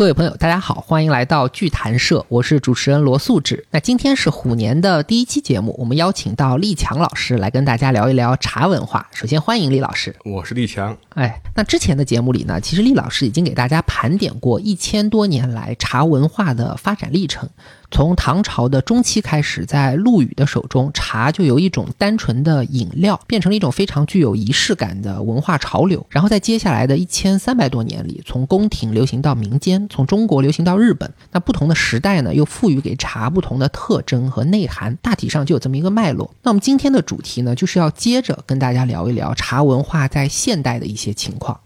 各位朋友，大家好，欢迎来到剧谈社，我是主持人罗素志。那今天是虎年的第一期节目，我们邀请到立强老师来跟大家聊一聊茶文化。首先欢迎立老师，我是立强。哎，那之前的节目里呢，其实立老师已经给大家盘点过一千多年来茶文化的发展历程。从唐朝的中期开始，在陆羽的手中，茶就由一种单纯的饮料，变成了一种非常具有仪式感的文化潮流。然后在接下来的一千三百多年里，从宫廷流行到民间，从中国流行到日本。那不同的时代呢，又赋予给茶不同的特征和内涵，大体上就有这么一个脉络。那我们今天的主题呢，就是要接着跟大家聊一聊茶文化在现代的一些情况。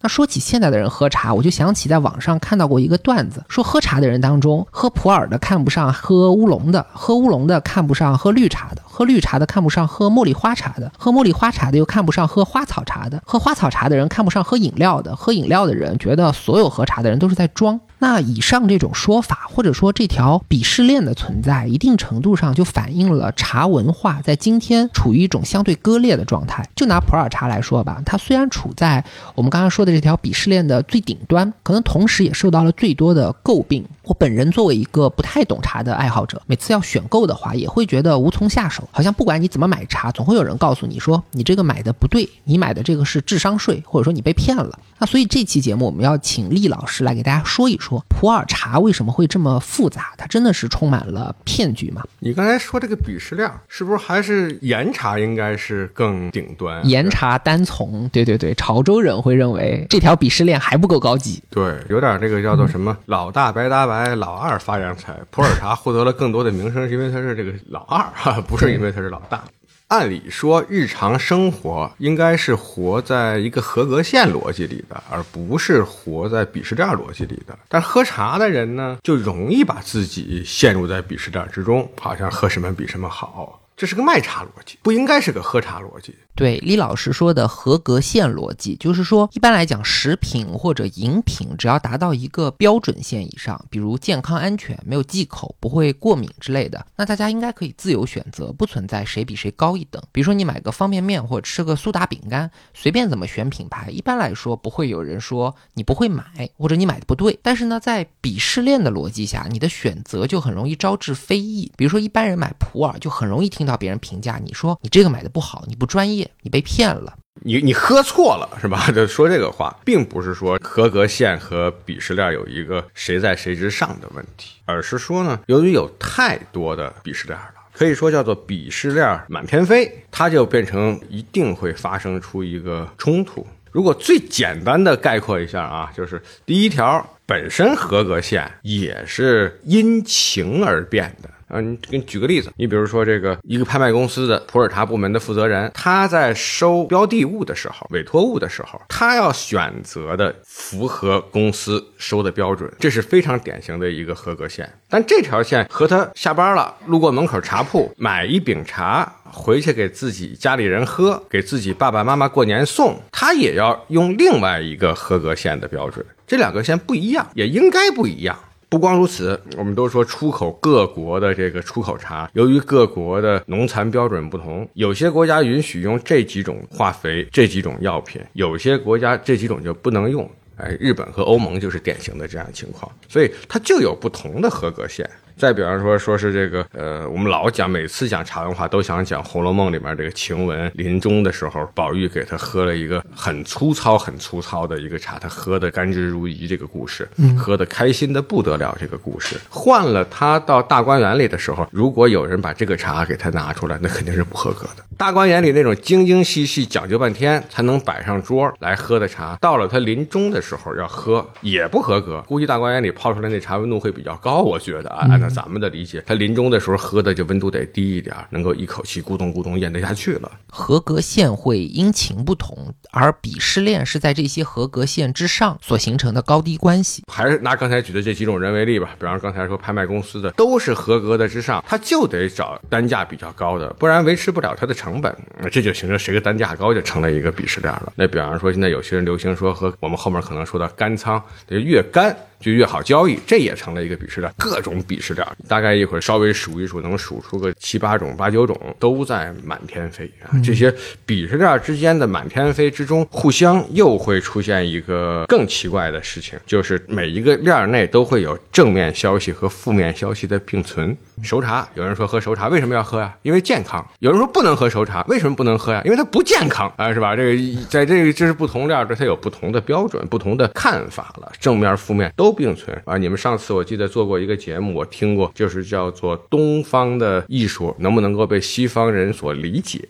那说起现在的人喝茶，我就想起在网上看到过一个段子，说喝茶的人当中，喝普洱的看不上喝乌龙的，喝乌龙的看不上喝绿茶的，喝绿茶的看不上喝茉莉花茶的，喝茉莉花茶的又看不上喝花草茶的，喝花草茶的人看不上喝饮料的，喝饮料的人觉得所有喝茶的人都是在装。那以上这种说法，或者说这条鄙视链的存在，一定程度上就反映了茶文化在今天处于一种相对割裂的状态。就拿普洱茶来说吧，它虽然处在我们刚刚说的这条鄙视链的最顶端，可能同时也受到了最多的诟病。我本人作为一个不太懂茶的爱好者，每次要选购的话，也会觉得无从下手。好像不管你怎么买茶，总会有人告诉你说你这个买的不对，你买的这个是智商税，或者说你被骗了。那所以这期节目我们要请厉老师来给大家说一说普洱茶为什么会这么复杂，它真的是充满了骗局吗？你刚才说这个鄙视链，是不是还是岩茶应该是更顶端？岩茶单从，对对对，潮州人会认为这条鄙视链还不够高级。对，有点这个叫做什么老大白搭白。哎，老二发洋财，普洱茶获得了更多的名声，是因为它是这个老二，哈，不是因为它是老大。按理说，日常生活应该是活在一个合格线逻辑里的，而不是活在鄙视链逻辑里的。但喝茶的人呢，就容易把自己陷入在鄙视链之中，好像喝什么比什么好。这是个卖茶逻辑，不应该是个喝茶逻辑。对李老师说的合格线逻辑，就是说，一般来讲，食品或者饮品只要达到一个标准线以上，比如健康安全、没有忌口、不会过敏之类的，那大家应该可以自由选择，不存在谁比谁高一等。比如说，你买个方便面或者吃个苏打饼干，随便怎么选品牌，一般来说不会有人说你不会买或者你买的不对。但是呢，在鄙视链的逻辑下，你的选择就很容易招致非议。比如说，一般人买普洱就很容易听到别人评价你说你这个买的不好，你不专业。你被骗了，你你喝错了是吧？就说这个话，并不是说合格线和鄙视链有一个谁在谁之上的问题，而是说呢，由于有太多的鄙视链了，可以说叫做鄙视链满天飞，它就变成一定会发生出一个冲突。如果最简单的概括一下啊，就是第一条本身合格线也是因情而变的。嗯，给你举个例子，你比如说这个一个拍卖公司的普洱茶部门的负责人，他在收标的物的时候，委托物的时候，他要选择的符合公司收的标准，这是非常典型的一个合格线。但这条线和他下班了路过门口茶铺买一饼茶回去给自己家里人喝，给自己爸爸妈妈过年送，他也要用另外一个合格线的标准。这两个线不一样，也应该不一样。不光如此，我们都说出口各国的这个出口茶，由于各国的农残标准不同，有些国家允许用这几种化肥、这几种药品，有些国家这几种就不能用。哎，日本和欧盟就是典型的这样情况，所以它就有不同的合格线。再比方说，说是这个，呃，我们老讲，每次讲茶文化都想讲《红楼梦》里面这个晴雯临终的时候，宝玉给她喝了一个很粗糙、很粗糙的一个茶，她喝的甘之如饴这个故事，喝的开心的不得了这个故事。换了她到大观园里的时候，如果有人把这个茶给她拿出来，那肯定是不合格的。大观园里那种精精细细讲究半天才能摆上桌来喝的茶，到了她临终的时候要喝也不合格。估计大观园里泡出来那茶温度会比较高，我觉得啊，按照。咱们的理解，他临终的时候喝的就温度得低一点，能够一口气咕咚咕咚咽得下去了。合格线会因情不同，而鄙视链是在这些合格线之上所形成的高低关系。还是拿刚才举的这几种人为例吧，比方刚才说拍卖公司的都是合格的之上，他就得找单价比较高的，不然维持不了他的成本。那这就形成谁的单价高就成了一个鄙视链了。那比方说现在有些人流行说和我们后面可能说的干仓，得越干就越好交易，这也成了一个鄙视链。各种鄙视链，大概一会儿稍微数一数，能数出个七八种、八九种，都在满天飞啊。这些鄙视链之间的满天飞之中，互相又会出现一个更奇怪的事情，就是每一个链内都会有正面消息和负面消息的并存。熟茶，有人说喝熟茶为什么要喝呀？因为健康。有人说不能喝熟茶，为什么不能喝呀？因为它不健康啊，是吧？这个在这个这是不同链，这它有不同的标准、不同的看法了。正面、负面都都并存啊。你们上次我记得做过一个节目，我听过，就是叫做东方的艺术能不能够被西方人所理解？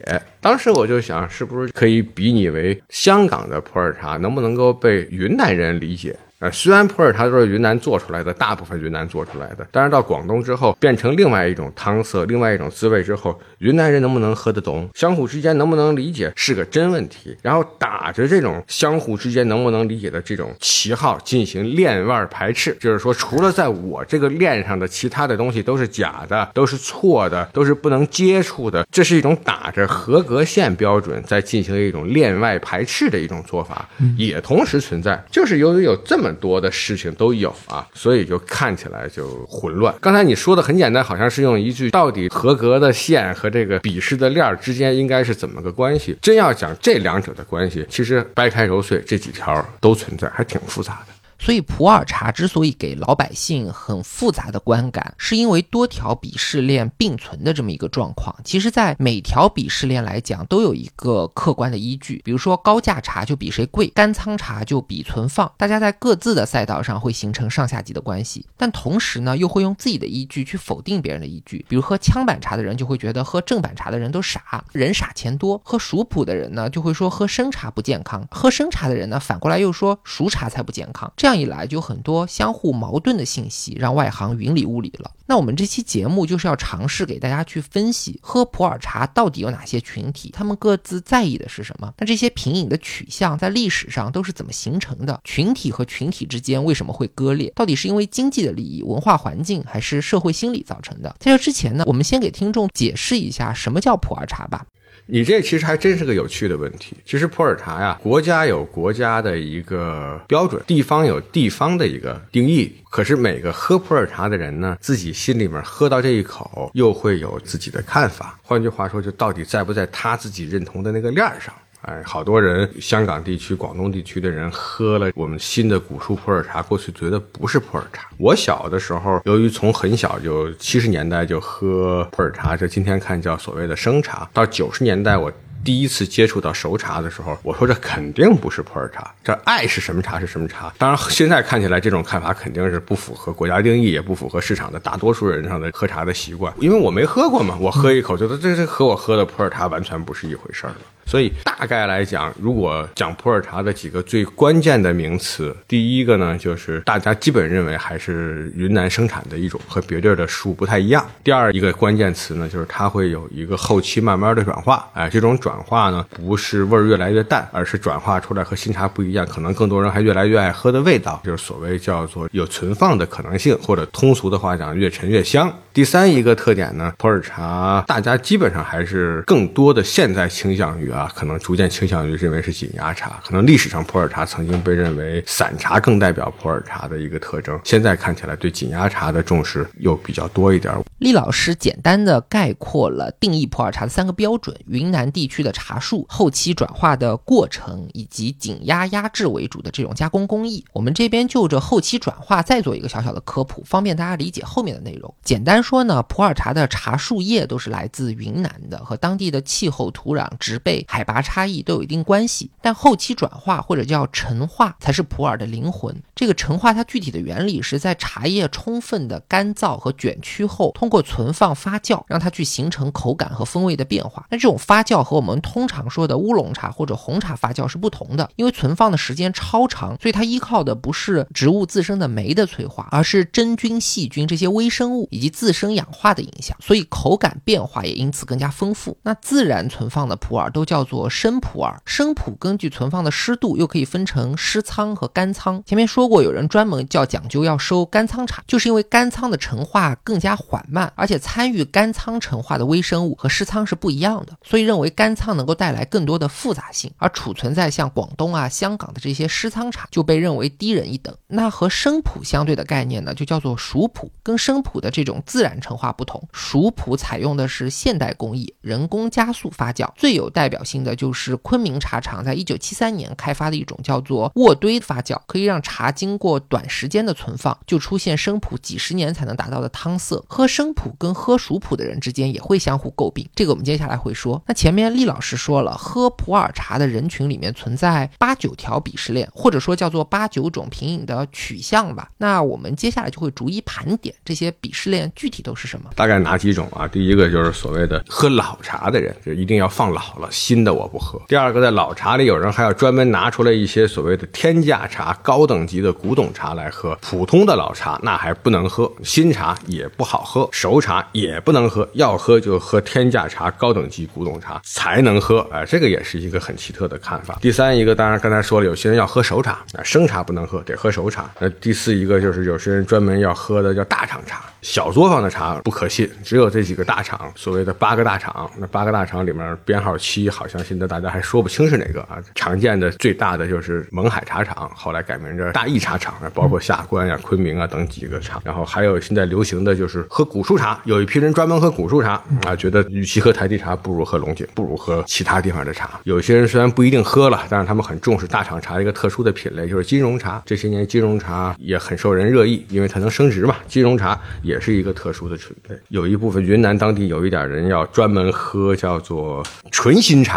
当时我就想，是不是可以比拟为香港的普洱茶能不能够被云南人理解？呃，虽然普洱茶都是云南做出来的，大部分云南做出来的，但是到广东之后变成另外一种汤色，另外一种滋味之后，云南人能不能喝得懂，相互之间能不能理解是个真问题。然后打着这种相互之间能不能理解的这种旗号进行恋外排斥，就是说，除了在我这个链上的其他的东西都是假的，都是错的，都是不能接触的，这是一种打着合格线标准在进行一种链外排斥的一种做法，也同时存在，就是由于有这么。多的事情都有啊，所以就看起来就混乱。刚才你说的很简单，好像是用一句“到底合格的线和这个笔试的链之间应该是怎么个关系”。真要讲这两者的关系，其实掰开揉碎这几条都存在，还挺复杂的。所以普洱茶之所以给老百姓很复杂的观感，是因为多条鄙视链并存的这么一个状况。其实，在每条鄙视链来讲，都有一个客观的依据。比如说，高价茶就比谁贵，干仓茶就比存放。大家在各自的赛道上会形成上下级的关系，但同时呢，又会用自己的依据去否定别人的依据。比如喝枪板茶的人就会觉得喝正版茶的人都傻，人傻钱多；喝熟普的人呢，就会说喝生茶不健康；喝生茶的人呢，反过来又说熟茶才不健康。这样这样一来，就很多相互矛盾的信息，让外行云里雾里了。那我们这期节目就是要尝试给大家去分析，喝普洱茶到底有哪些群体，他们各自在意的是什么？那这些品饮的取向在历史上都是怎么形成的？群体和群体之间为什么会割裂？到底是因为经济的利益、文化环境，还是社会心理造成的？在这之前呢，我们先给听众解释一下什么叫普洱茶吧。你这其实还真是个有趣的问题。其实普洱茶呀，国家有国家的一个标准，地方有地方的一个定义。可是每个喝普洱茶的人呢，自己心里面喝到这一口，又会有自己的看法。换句话说，就到底在不在他自己认同的那个链上？哎，好多人，香港地区、广东地区的人喝了我们新的古树普洱茶，过去觉得不是普洱茶。我小的时候，由于从很小就七十年代就喝普洱茶，这今天看叫所谓的生茶。到九十年代，我第一次接触到熟茶的时候，我说这肯定不是普洱茶，这爱是什么茶是什么茶。当然，现在看起来这种看法肯定是不符合国家定义，也不符合市场的大多数人上的喝茶的习惯。因为我没喝过嘛，我喝一口觉得这这和我喝的普洱茶完全不是一回事儿了。所以大概来讲，如果讲普洱茶的几个最关键的名词，第一个呢，就是大家基本认为还是云南生产的一种，和别地儿的树不太一样。第二一个关键词呢，就是它会有一个后期慢慢的转化，哎，这种转化呢，不是味儿越来越淡，而是转化出来和新茶不一样，可能更多人还越来越爱喝的味道，就是所谓叫做有存放的可能性，或者通俗的话讲，越陈越香。第三一个特点呢，普洱茶大家基本上还是更多的现在倾向于啊，可能逐渐倾向于认为是紧压茶。可能历史上普洱茶曾经被认为散茶更代表普洱茶的一个特征，现在看起来对紧压茶的重视又比较多一点。厉老师简单的概括了定义普洱茶的三个标准：云南地区的茶树、后期转化的过程以及紧压压制为主的这种加工工艺。我们这边就着后期转化再做一个小小的科普，方便大家理解后面的内容。简单说呢，普洱茶的茶树叶都是来自云南的，和当地的气候、土壤、植被、海拔差异都有一定关系。但后期转化或者叫陈化才是普洱的灵魂。这个陈化它具体的原理是在茶叶充分的干燥和卷曲后，通过存放发酵，让它去形成口感和风味的变化。那这种发酵和我们通常说的乌龙茶或者红茶发酵是不同的，因为存放的时间超长，所以它依靠的不是植物自身的酶的催化，而是真菌、细菌这些微生物以及自身氧化的影响，所以口感变化也因此更加丰富。那自然存放的普洱都叫做生普洱，生普根据存放的湿度又可以分成湿仓和干仓。前面说过，有人专门叫讲究要收干仓茶，就是因为干仓的陈化更加缓慢，而且参与干仓陈化的微生物和湿仓是不一样的，所以认为干仓能够带来更多的复杂性，而储存在像广东啊、香港的这些湿仓茶就被认为低人一等。那和生普相对的概念呢，就叫做熟普。跟生普的这种自然陈化不同，熟普采用的是现代工艺，人工加速发酵。最有代表性的就是昆明茶厂在一九七三年开发的一种叫做卧堆发酵，可以让茶经过短时间的存放，就出现生普几十年才能达到的汤色。喝生普跟喝熟普的人之间也会相互诟病，这个我们接下来会说。那前面厉老师说了，喝普洱茶的人群里面存在八九条鄙视链，或者说叫做八九种品饮的取向吧。那我们接下来就会逐一盘点这些鄙视链具体都是什么。大概哪几种啊？第一个就是所谓的喝老茶的人，就一定要放老了，新的我不喝。第二个，在老茶里，有人还要专门拿出来一些所谓的天价茶、高等级的古董茶来喝，普通的老茶那还不能喝，新茶也不好喝，熟茶也不能喝，要喝就喝天价茶、高等级古董茶才能喝。哎，这个也是一个很奇特的看法。第三一个，当然刚才说了，有些人要喝熟茶，啊，生茶不能喝，得喝熟茶。那第四一个就是有些人专门要喝的叫大厂茶。小作坊的茶不可信，只有这几个大厂，所谓的八个大厂。那八个大厂里面编号七，好像现在大家还说不清是哪个啊。常见的最大的就是勐海茶厂，后来改名叫大益茶厂，包括下关呀、昆明啊等几个厂。然后还有现在流行的就是喝古树茶，有一批人专门喝古树茶啊，觉得与其喝台地茶，不如喝龙井，不如喝其他地方的茶。有些人虽然不一定喝了，但是他们很重视大厂茶一个特殊的品类，就是金融茶。这些年金融茶也很受人热议，因为它能升值嘛。金融茶也是一个特殊的品类。有一部分云南当地有一点人要专门喝叫做纯新茶，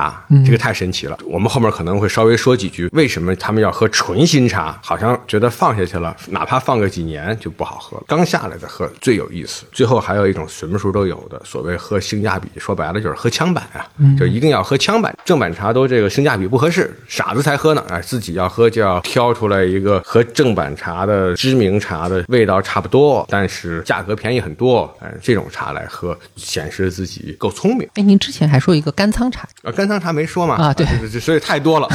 这个太神奇了。我们后面可能会稍微说几句，为什么他们要喝纯新茶？好像觉得放下去了，哪怕放个几年就不好喝了。刚下来的喝最有意思。最后还有一种什么时候都有的，所谓喝性价比，说白了就是喝枪版啊，就一定要喝枪版，正版茶都这个性价比不合适，傻子才喝呢。哎，自己要喝就要挑出来一个和正版茶的知名茶的味道差不多，但是价格便宜很多，哎，这种茶来喝，显示自己够聪明。哎，您之前还说一个干仓茶啊，干仓茶没说嘛？啊，对，所以太多了，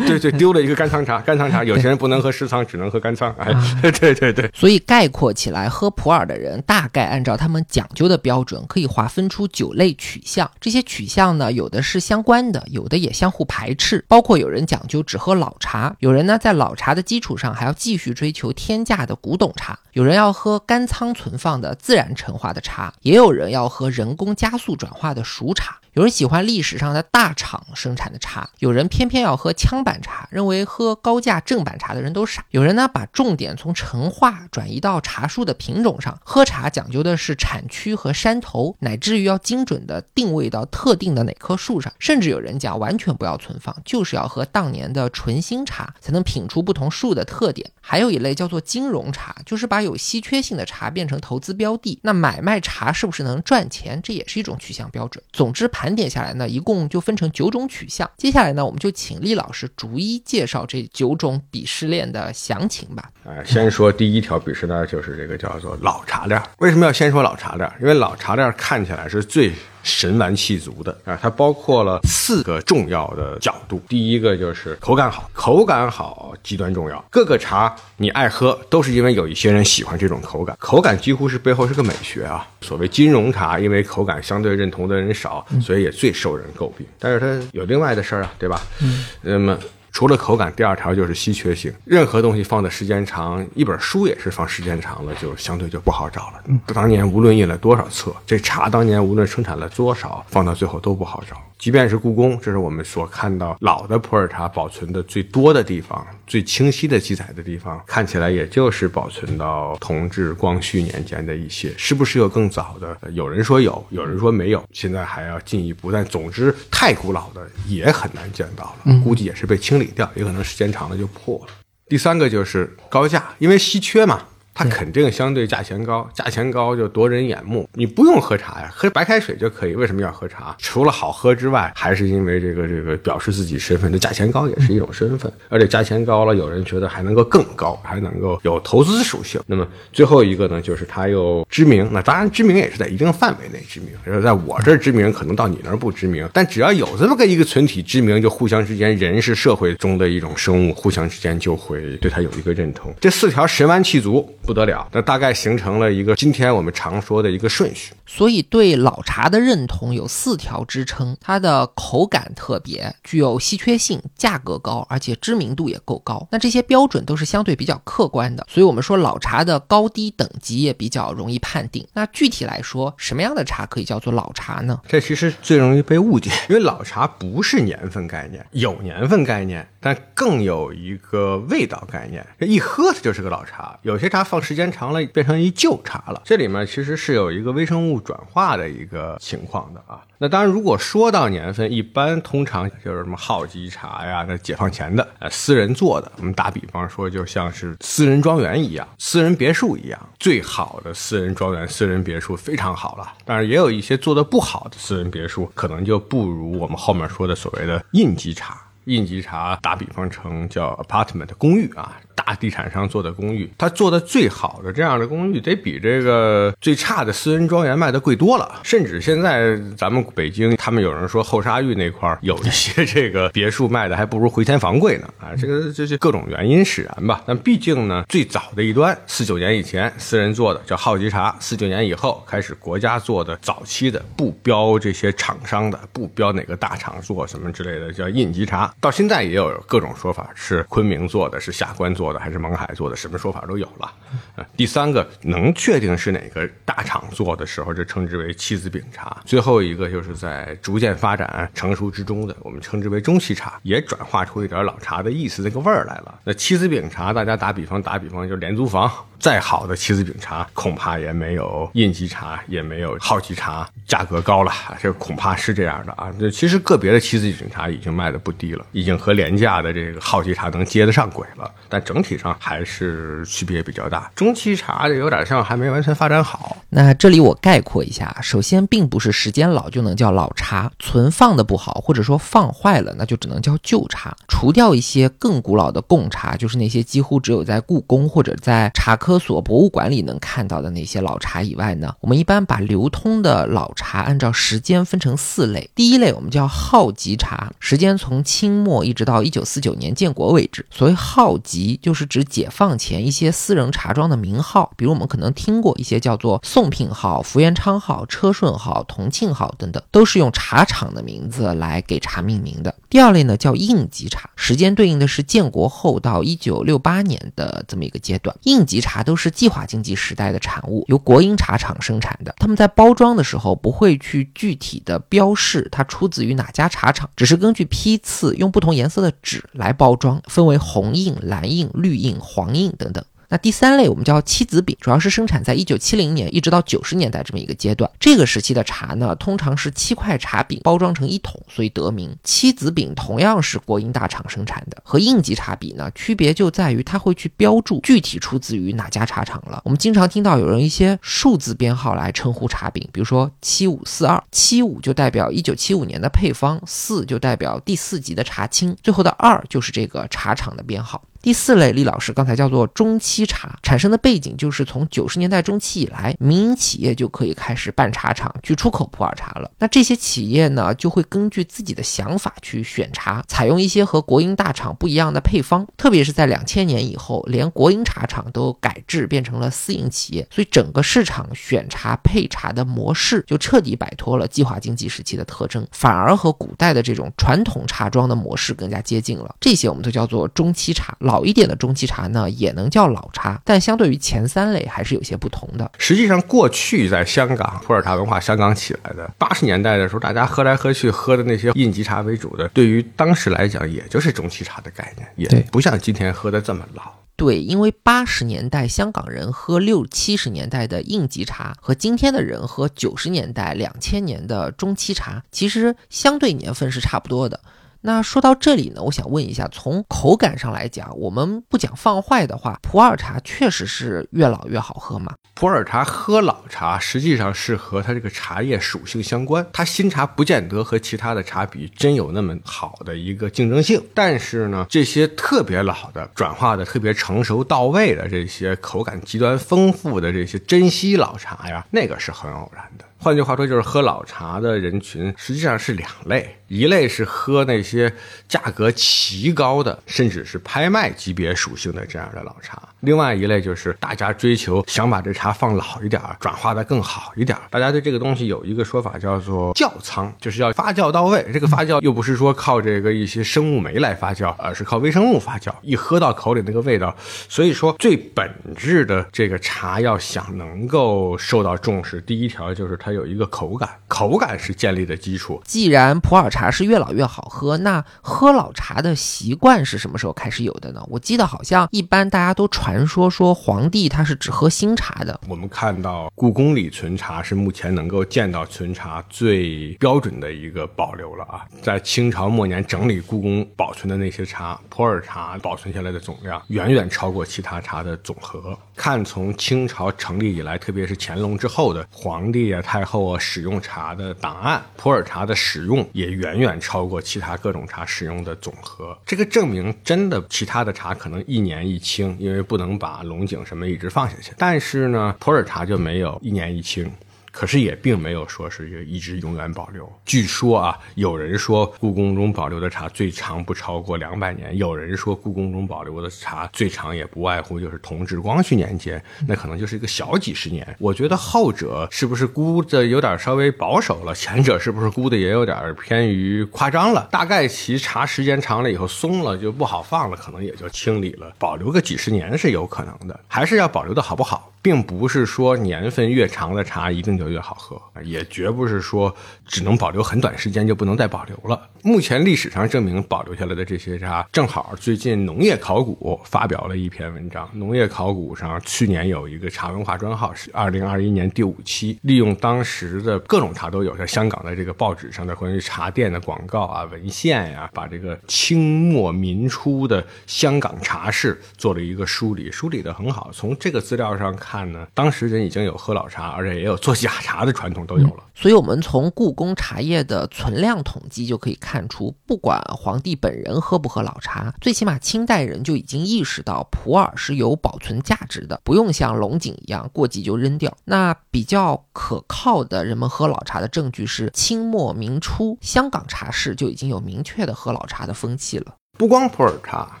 对 对，丢了一个干仓茶。干仓茶有些人不能喝湿仓，只能喝干仓。哎，对对对。所以概括起来，喝普洱的人大概按照他们讲究的标准，可以划分出九类取向。这些取向呢，有的是相关的，有的也相互排斥。包括有人讲究只喝老茶，有人呢在老茶的基础上还要继续追求天价的古董茶，有人要喝干仓存放的自然陈化的茶，也有人要喝人工加速转化的熟茶。有人喜欢历史上的大厂生产的茶，有人偏偏要喝枪板茶，认为喝高价正版茶的人都傻。有人呢把重点从陈化转移到茶树的品种上，喝茶讲究的是产区和山头，乃至于要精准的定位到特定的哪棵树上。甚至有人讲完全不要存放，就是要喝当年的纯新茶，才能品出不同树的特点。还有一类叫做金融茶，就是把有稀缺性的茶变成投资标的。那买卖茶是不是能赚钱，这也是一种取向标准。总之盘点下来呢，一共就分成九种取向。接下来呢，我们就请厉老师逐一介绍这九种鄙视链的详情吧。哎，先说第一条鄙视链，就是这个叫做老茶链。为什么要先说老茶链？因为老茶链看起来是最神完气足的啊，它包括了四个重要的角度。第一个就是口感好，口感好极端重要。各个茶你爱喝，都是因为有一些人喜欢这种口感，口感几乎是背后是个美学啊。所谓金融茶，因为口感相对认同的人少，所以也最受人诟病。但是它有另外的事儿啊，对吧？嗯，那么。除了口感，第二条就是稀缺性。任何东西放的时间长，一本书也是放时间长了，就相对就不好找了。当年无论印了多少册，这茶当年无论生产了多少，放到最后都不好找。即便是故宫，这是我们所看到老的普洱茶保存的最多的地方，最清晰的记载的地方，看起来也就是保存到同治、光绪年间的一些。是不是有更早的？有人说有，有人说没有。现在还要进一步，但总之太古老的也很难见到了，估计也是被清理掉，也可能时间长了就破了。第三个就是高价，因为稀缺嘛。它肯定相对价钱高，价钱高就夺人眼目。你不用喝茶呀，喝白开水就可以。为什么要喝茶？除了好喝之外，还是因为这个这个表示自己身份的价钱高也是一种身份。而且价钱高了，有人觉得还能够更高，还能够有投资属性。那么最后一个呢，就是它又知名。那当然知名也是在一定范围内知名，就是在我这儿知名，可能到你那儿不知名。但只要有这么个一个群体知名，就互相之间，人是社会中的一种生物，互相之间就会对它有一个认同。这四条神完气足。不得了，那大概形成了一个今天我们常说的一个顺序。所以对老茶的认同有四条支撑：它的口感特别，具有稀缺性，价格高，而且知名度也够高。那这些标准都是相对比较客观的，所以我们说老茶的高低等级也比较容易判定。那具体来说，什么样的茶可以叫做老茶呢？这其实最容易被误解，因为老茶不是年份概念，有年份概念，但更有一个味道概念。这一喝它就是个老茶，有些茶放时间长了变成一旧茶了。这里面其实是有一个微生物。转化的一个情况的啊，那当然，如果说到年份，一般通常就是什么号级茶呀，那解放前的，呃，私人做的。我们打比方说，就像是私人庄园一样，私人别墅一样，最好的私人庄园、私人别墅非常好了。当然，也有一些做的不好的私人别墅，可能就不如我们后面说的所谓的印级茶。印级茶打比方成叫 apartment 公寓啊。大地产商做的公寓，他做的最好的这样的公寓，得比这个最差的私人庄园卖的贵多了。甚至现在咱们北京，他们有人说后沙峪那块有一些这个别墅卖的还不如回迁房贵呢。啊，这个 这是各种原因使然吧。但毕竟呢，最早的一端，四九年以前私人做的叫号级茶，四九年以后开始国家做的早期的不标这些厂商的，不标哪个大厂做什么之类的叫印级茶。到现在也有各种说法，是昆明做的，是下关做做的。还是勐海做的，什么说法都有了。呃第三个能确定是哪个大厂做的时候，就称之为七子饼茶。最后一个就是在逐渐发展成熟之中的，我们称之为中期茶，也转化出一点老茶的意思，那个味儿来了。那七子饼茶，大家打比方，打比方就是廉租房。再好的七子饼茶，恐怕也没有印级茶，也没有好级茶价格高了。这恐怕是这样的啊。这其实个别的七子饼茶已经卖的不低了，已经和廉价的这个好级茶能接得上轨了。但整体上还是区别比较大。中期茶就有点像还没完全发展好。那这里我概括一下：首先，并不是时间老就能叫老茶，存放的不好或者说放坏了，那就只能叫旧茶。除掉一些更古老的贡茶，就是那些几乎只有在故宫或者在茶科。所博物馆里能看到的那些老茶以外呢，我们一般把流通的老茶按照时间分成四类。第一类我们叫号级茶，时间从清末一直到一九四九年建国为止。所谓号级，就是指解放前一些私人茶庄的名号，比如我们可能听过一些叫做宋聘号、福元昌号、车顺号、同庆号等等，都是用茶厂的名字来给茶命名的。第二类呢叫应急茶，时间对应的是建国后到一九六八年的这么一个阶段。应急茶都是计划经济时代的产物，由国营茶厂生产的。他们在包装的时候不会去具体的标示它出自于哪家茶厂，只是根据批次用不同颜色的纸来包装，分为红印、蓝印、绿印、黄印等等。那第三类我们叫七子饼，主要是生产在一九七零年一直到九十年代这么一个阶段。这个时期的茶呢，通常是七块茶饼包装成一桶，所以得名。七子饼同样是国营大厂生产的，和应急茶比呢，区别就在于它会去标注具体出自于哪家茶厂了。我们经常听到有人一些数字编号来称呼茶饼，比如说七五四二，七五就代表一九七五年的配方，四就代表第四级的茶青，最后的二就是这个茶厂的编号。第四类，李老师刚才叫做中期茶，产生的背景就是从九十年代中期以来，民营企业就可以开始办茶厂去出口普洱茶了。那这些企业呢，就会根据自己的想法去选茶，采用一些和国营大厂不一样的配方。特别是在两千年以后，连国营茶厂都改制变成了私营企业，所以整个市场选茶配茶的模式就彻底摆脱了计划经济时期的特征，反而和古代的这种传统茶庄的模式更加接近了。这些我们都叫做中期茶。老一点的中期茶呢，也能叫老茶，但相对于前三类还是有些不同的。实际上，过去在香港普洱茶文化香港起来的八十年代的时候，大家喝来喝去喝的那些应急茶为主的，对于当时来讲，也就是中期茶的概念，也不像今天喝的这么老。对，因为八十年代香港人喝六七十年代的应急茶，和今天的人喝九十年代、两千年的中期茶，其实相对年份是差不多的。那说到这里呢，我想问一下，从口感上来讲，我们不讲放坏的话，普洱茶确实是越老越好喝吗？普洱茶喝老茶，实际上是和它这个茶叶属性相关。它新茶不见得和其他的茶比真有那么好的一个竞争性，但是呢，这些特别老的、转化的特别成熟到位的这些口感极端丰富的这些珍稀老茶呀，那个是很偶然的。换句话说，就是喝老茶的人群实际上是两类：一类是喝那些价格奇高的，甚至是拍卖级别属性的这样的老茶；另外一类就是大家追求想把这茶放老一点儿，转化的更好一点儿。大家对这个东西有一个说法叫做窖仓，就是要发酵到位。这个发酵又不是说靠这个一些生物酶来发酵，而是靠微生物发酵。一喝到口里那个味道，所以说最本质的这个茶要想能够受到重视，第一条就是它有一个口感，口感是建立的基础。既然普洱茶是越老越好喝，那喝老茶的习惯是什么时候开始有的呢？我记得好像一般大家都传传说说皇帝他是只喝新茶的。我们看到故宫里存茶是目前能够见到存茶最标准的一个保留了啊，在清朝末年整理故宫保存的那些茶，普洱茶保存下来的总量远远超过其他茶的总和。看从清朝成立以来，特别是乾隆之后的皇帝啊、太后啊使用茶的档案，普洱茶的使用也远远超过其他各种茶使用的总和。这个证明真的其他的茶可能一年一清，因为不能能把龙井什么一直放下去，但是呢，普洱茶就没有一年一清。可是也并没有说是一直永远保留。据说啊，有人说故宫中保留的茶最长不超过两百年，有人说故宫中保留的茶最长也不外乎就是同治、光绪年间，那可能就是一个小几十年。我觉得后者是不是估的有点稍微保守了，前者是不是估的也有点偏于夸张了？大概其茶时间长了以后松了就不好放了，可能也就清理了。保留个几十年是有可能的，还是要保留的好不好，并不是说年份越长的茶一定就。越好喝，也绝不是说只能保留很短时间就不能再保留了。目前历史上证明保留下来的这些茶，正好最近农业考古发表了一篇文章。农业考古上去年有一个茶文化专号，是二零二一年第五期，利用当时的各种茶都有，在香港的这个报纸上的关于茶店的广告啊、文献呀，把这个清末民初的香港茶室做了一个梳理，梳理的很好。从这个资料上看看呢，当时人已经有喝老茶，而且也有做假。茶的传统都有了，所以我们从故宫茶叶的存量统计就可以看出，不管皇帝本人喝不喝老茶，最起码清代人就已经意识到普洱是有保存价值的，不用像龙井一样过季就扔掉。那比较可靠的人们喝老茶的证据是，清末明初香港茶室就已经有明确的喝老茶的风气了。不光普洱茶，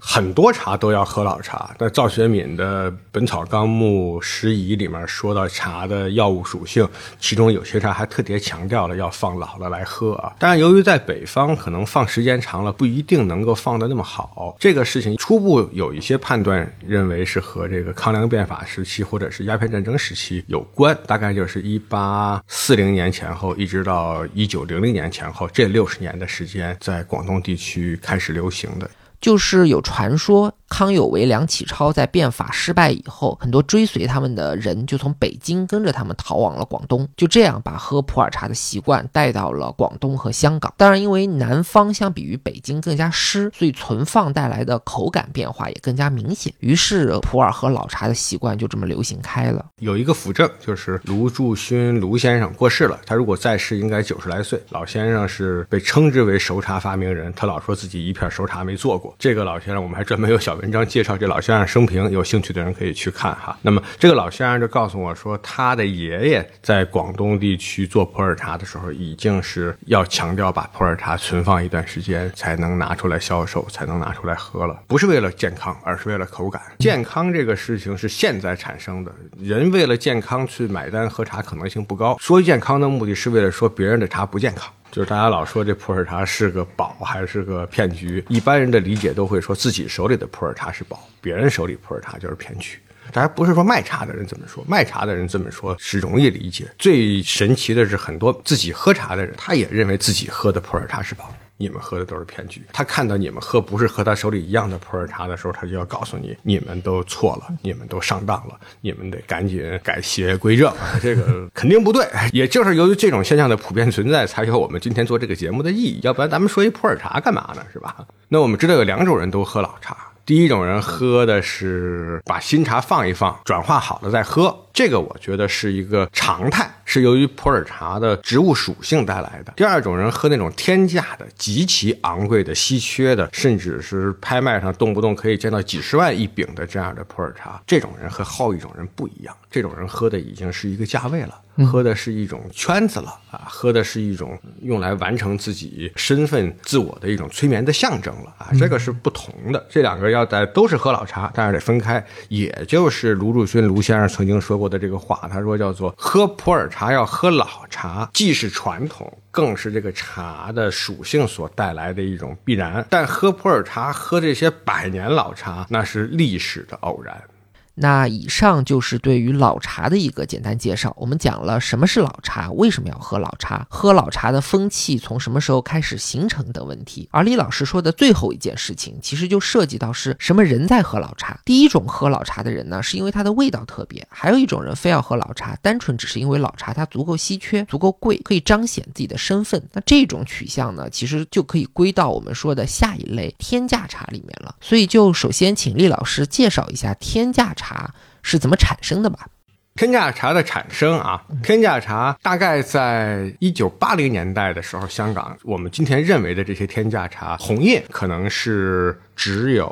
很多茶都要喝老茶。在赵学敏的《本草纲目拾遗》里面说到茶的药物属性，其中有些茶还特别强调了要放老了来喝啊。但是由于在北方，可能放时间长了不一定能够放得那么好。这个事情初步有一些判断认为是和这个康梁变法时期或者是鸦片战争时期有关，大概就是一八四零年前后一直到一九零零年前后这六十年的时间，在广东地区开始流行的。就是有传说。康有为、梁启超在变法失败以后，很多追随他们的人就从北京跟着他们逃往了广东，就这样把喝普洱茶的习惯带到了广东和香港。当然，因为南方相比于北京更加湿，所以存放带来的口感变化也更加明显。于是，普洱喝老茶的习惯就这么流行开了。有一个辅证，就是卢祝勋卢先生过世了，他如果在世，应该九十来岁。老先生是被称之为熟茶发明人，他老说自己一片熟茶没做过。这个老先生，我们还专门有小。文章介绍这老先生生平，有兴趣的人可以去看哈。那么这个老先生就告诉我说，他的爷爷在广东地区做普洱茶的时候，已经是要强调把普洱茶存放一段时间才能拿出来销售，才能拿出来喝了，不是为了健康，而是为了口感。健康这个事情是现在产生的，人为了健康去买单喝茶可能性不高。说健康的目的是为了说别人的茶不健康。就是大家老说这普洱茶是个宝还是个骗局，一般人的理解都会说自己手里的普洱茶是宝，别人手里普洱茶就是骗局。当然不是说卖茶的人怎么说，卖茶的人这么说是容易理解。最神奇的是，很多自己喝茶的人，他也认为自己喝的普洱茶是宝。你们喝的都是骗局。他看到你们喝不是和他手里一样的普洱茶的时候，他就要告诉你，你们都错了，你们都上当了，你们得赶紧改邪归正。这个肯定不对。也就是由于这种现象的普遍存在，才有我们今天做这个节目的意义。要不然咱们说一普洱茶干嘛呢？是吧？那我们知道有两种人都喝老茶。第一种人喝的是把新茶放一放，转化好了再喝。这个我觉得是一个常态，是由于普洱茶的植物属性带来的。第二种人喝那种天价的、极其昂贵的、稀缺的，甚至是拍卖上动不动可以见到几十万一饼的这样的普洱茶，这种人和后一种人不一样，这种人喝的已经是一个价位了。喝的是一种圈子了啊，喝的是一种用来完成自己身份自我的一种催眠的象征了啊，这个是不同的。这两个要在都是喝老茶，但是得分开。也就是卢祝勋卢先生曾经说过的这个话，他说叫做喝普洱茶要喝老茶，既是传统，更是这个茶的属性所带来的一种必然。但喝普洱茶，喝这些百年老茶，那是历史的偶然。那以上就是对于老茶的一个简单介绍。我们讲了什么是老茶，为什么要喝老茶，喝老茶的风气从什么时候开始形成等问题。而李老师说的最后一件事情，其实就涉及到是什么人在喝老茶。第一种喝老茶的人呢，是因为它的味道特别；还有一种人非要喝老茶，单纯只是因为老茶它足够稀缺、足够贵，可以彰显自己的身份。那这种取向呢，其实就可以归到我们说的下一类天价茶里面了。所以，就首先请厉老师介绍一下天价茶。茶是怎么产生的吧？天价茶的产生啊，天价茶大概在一九八零年代的时候，香港我们今天认为的这些天价茶，红叶可能是。只有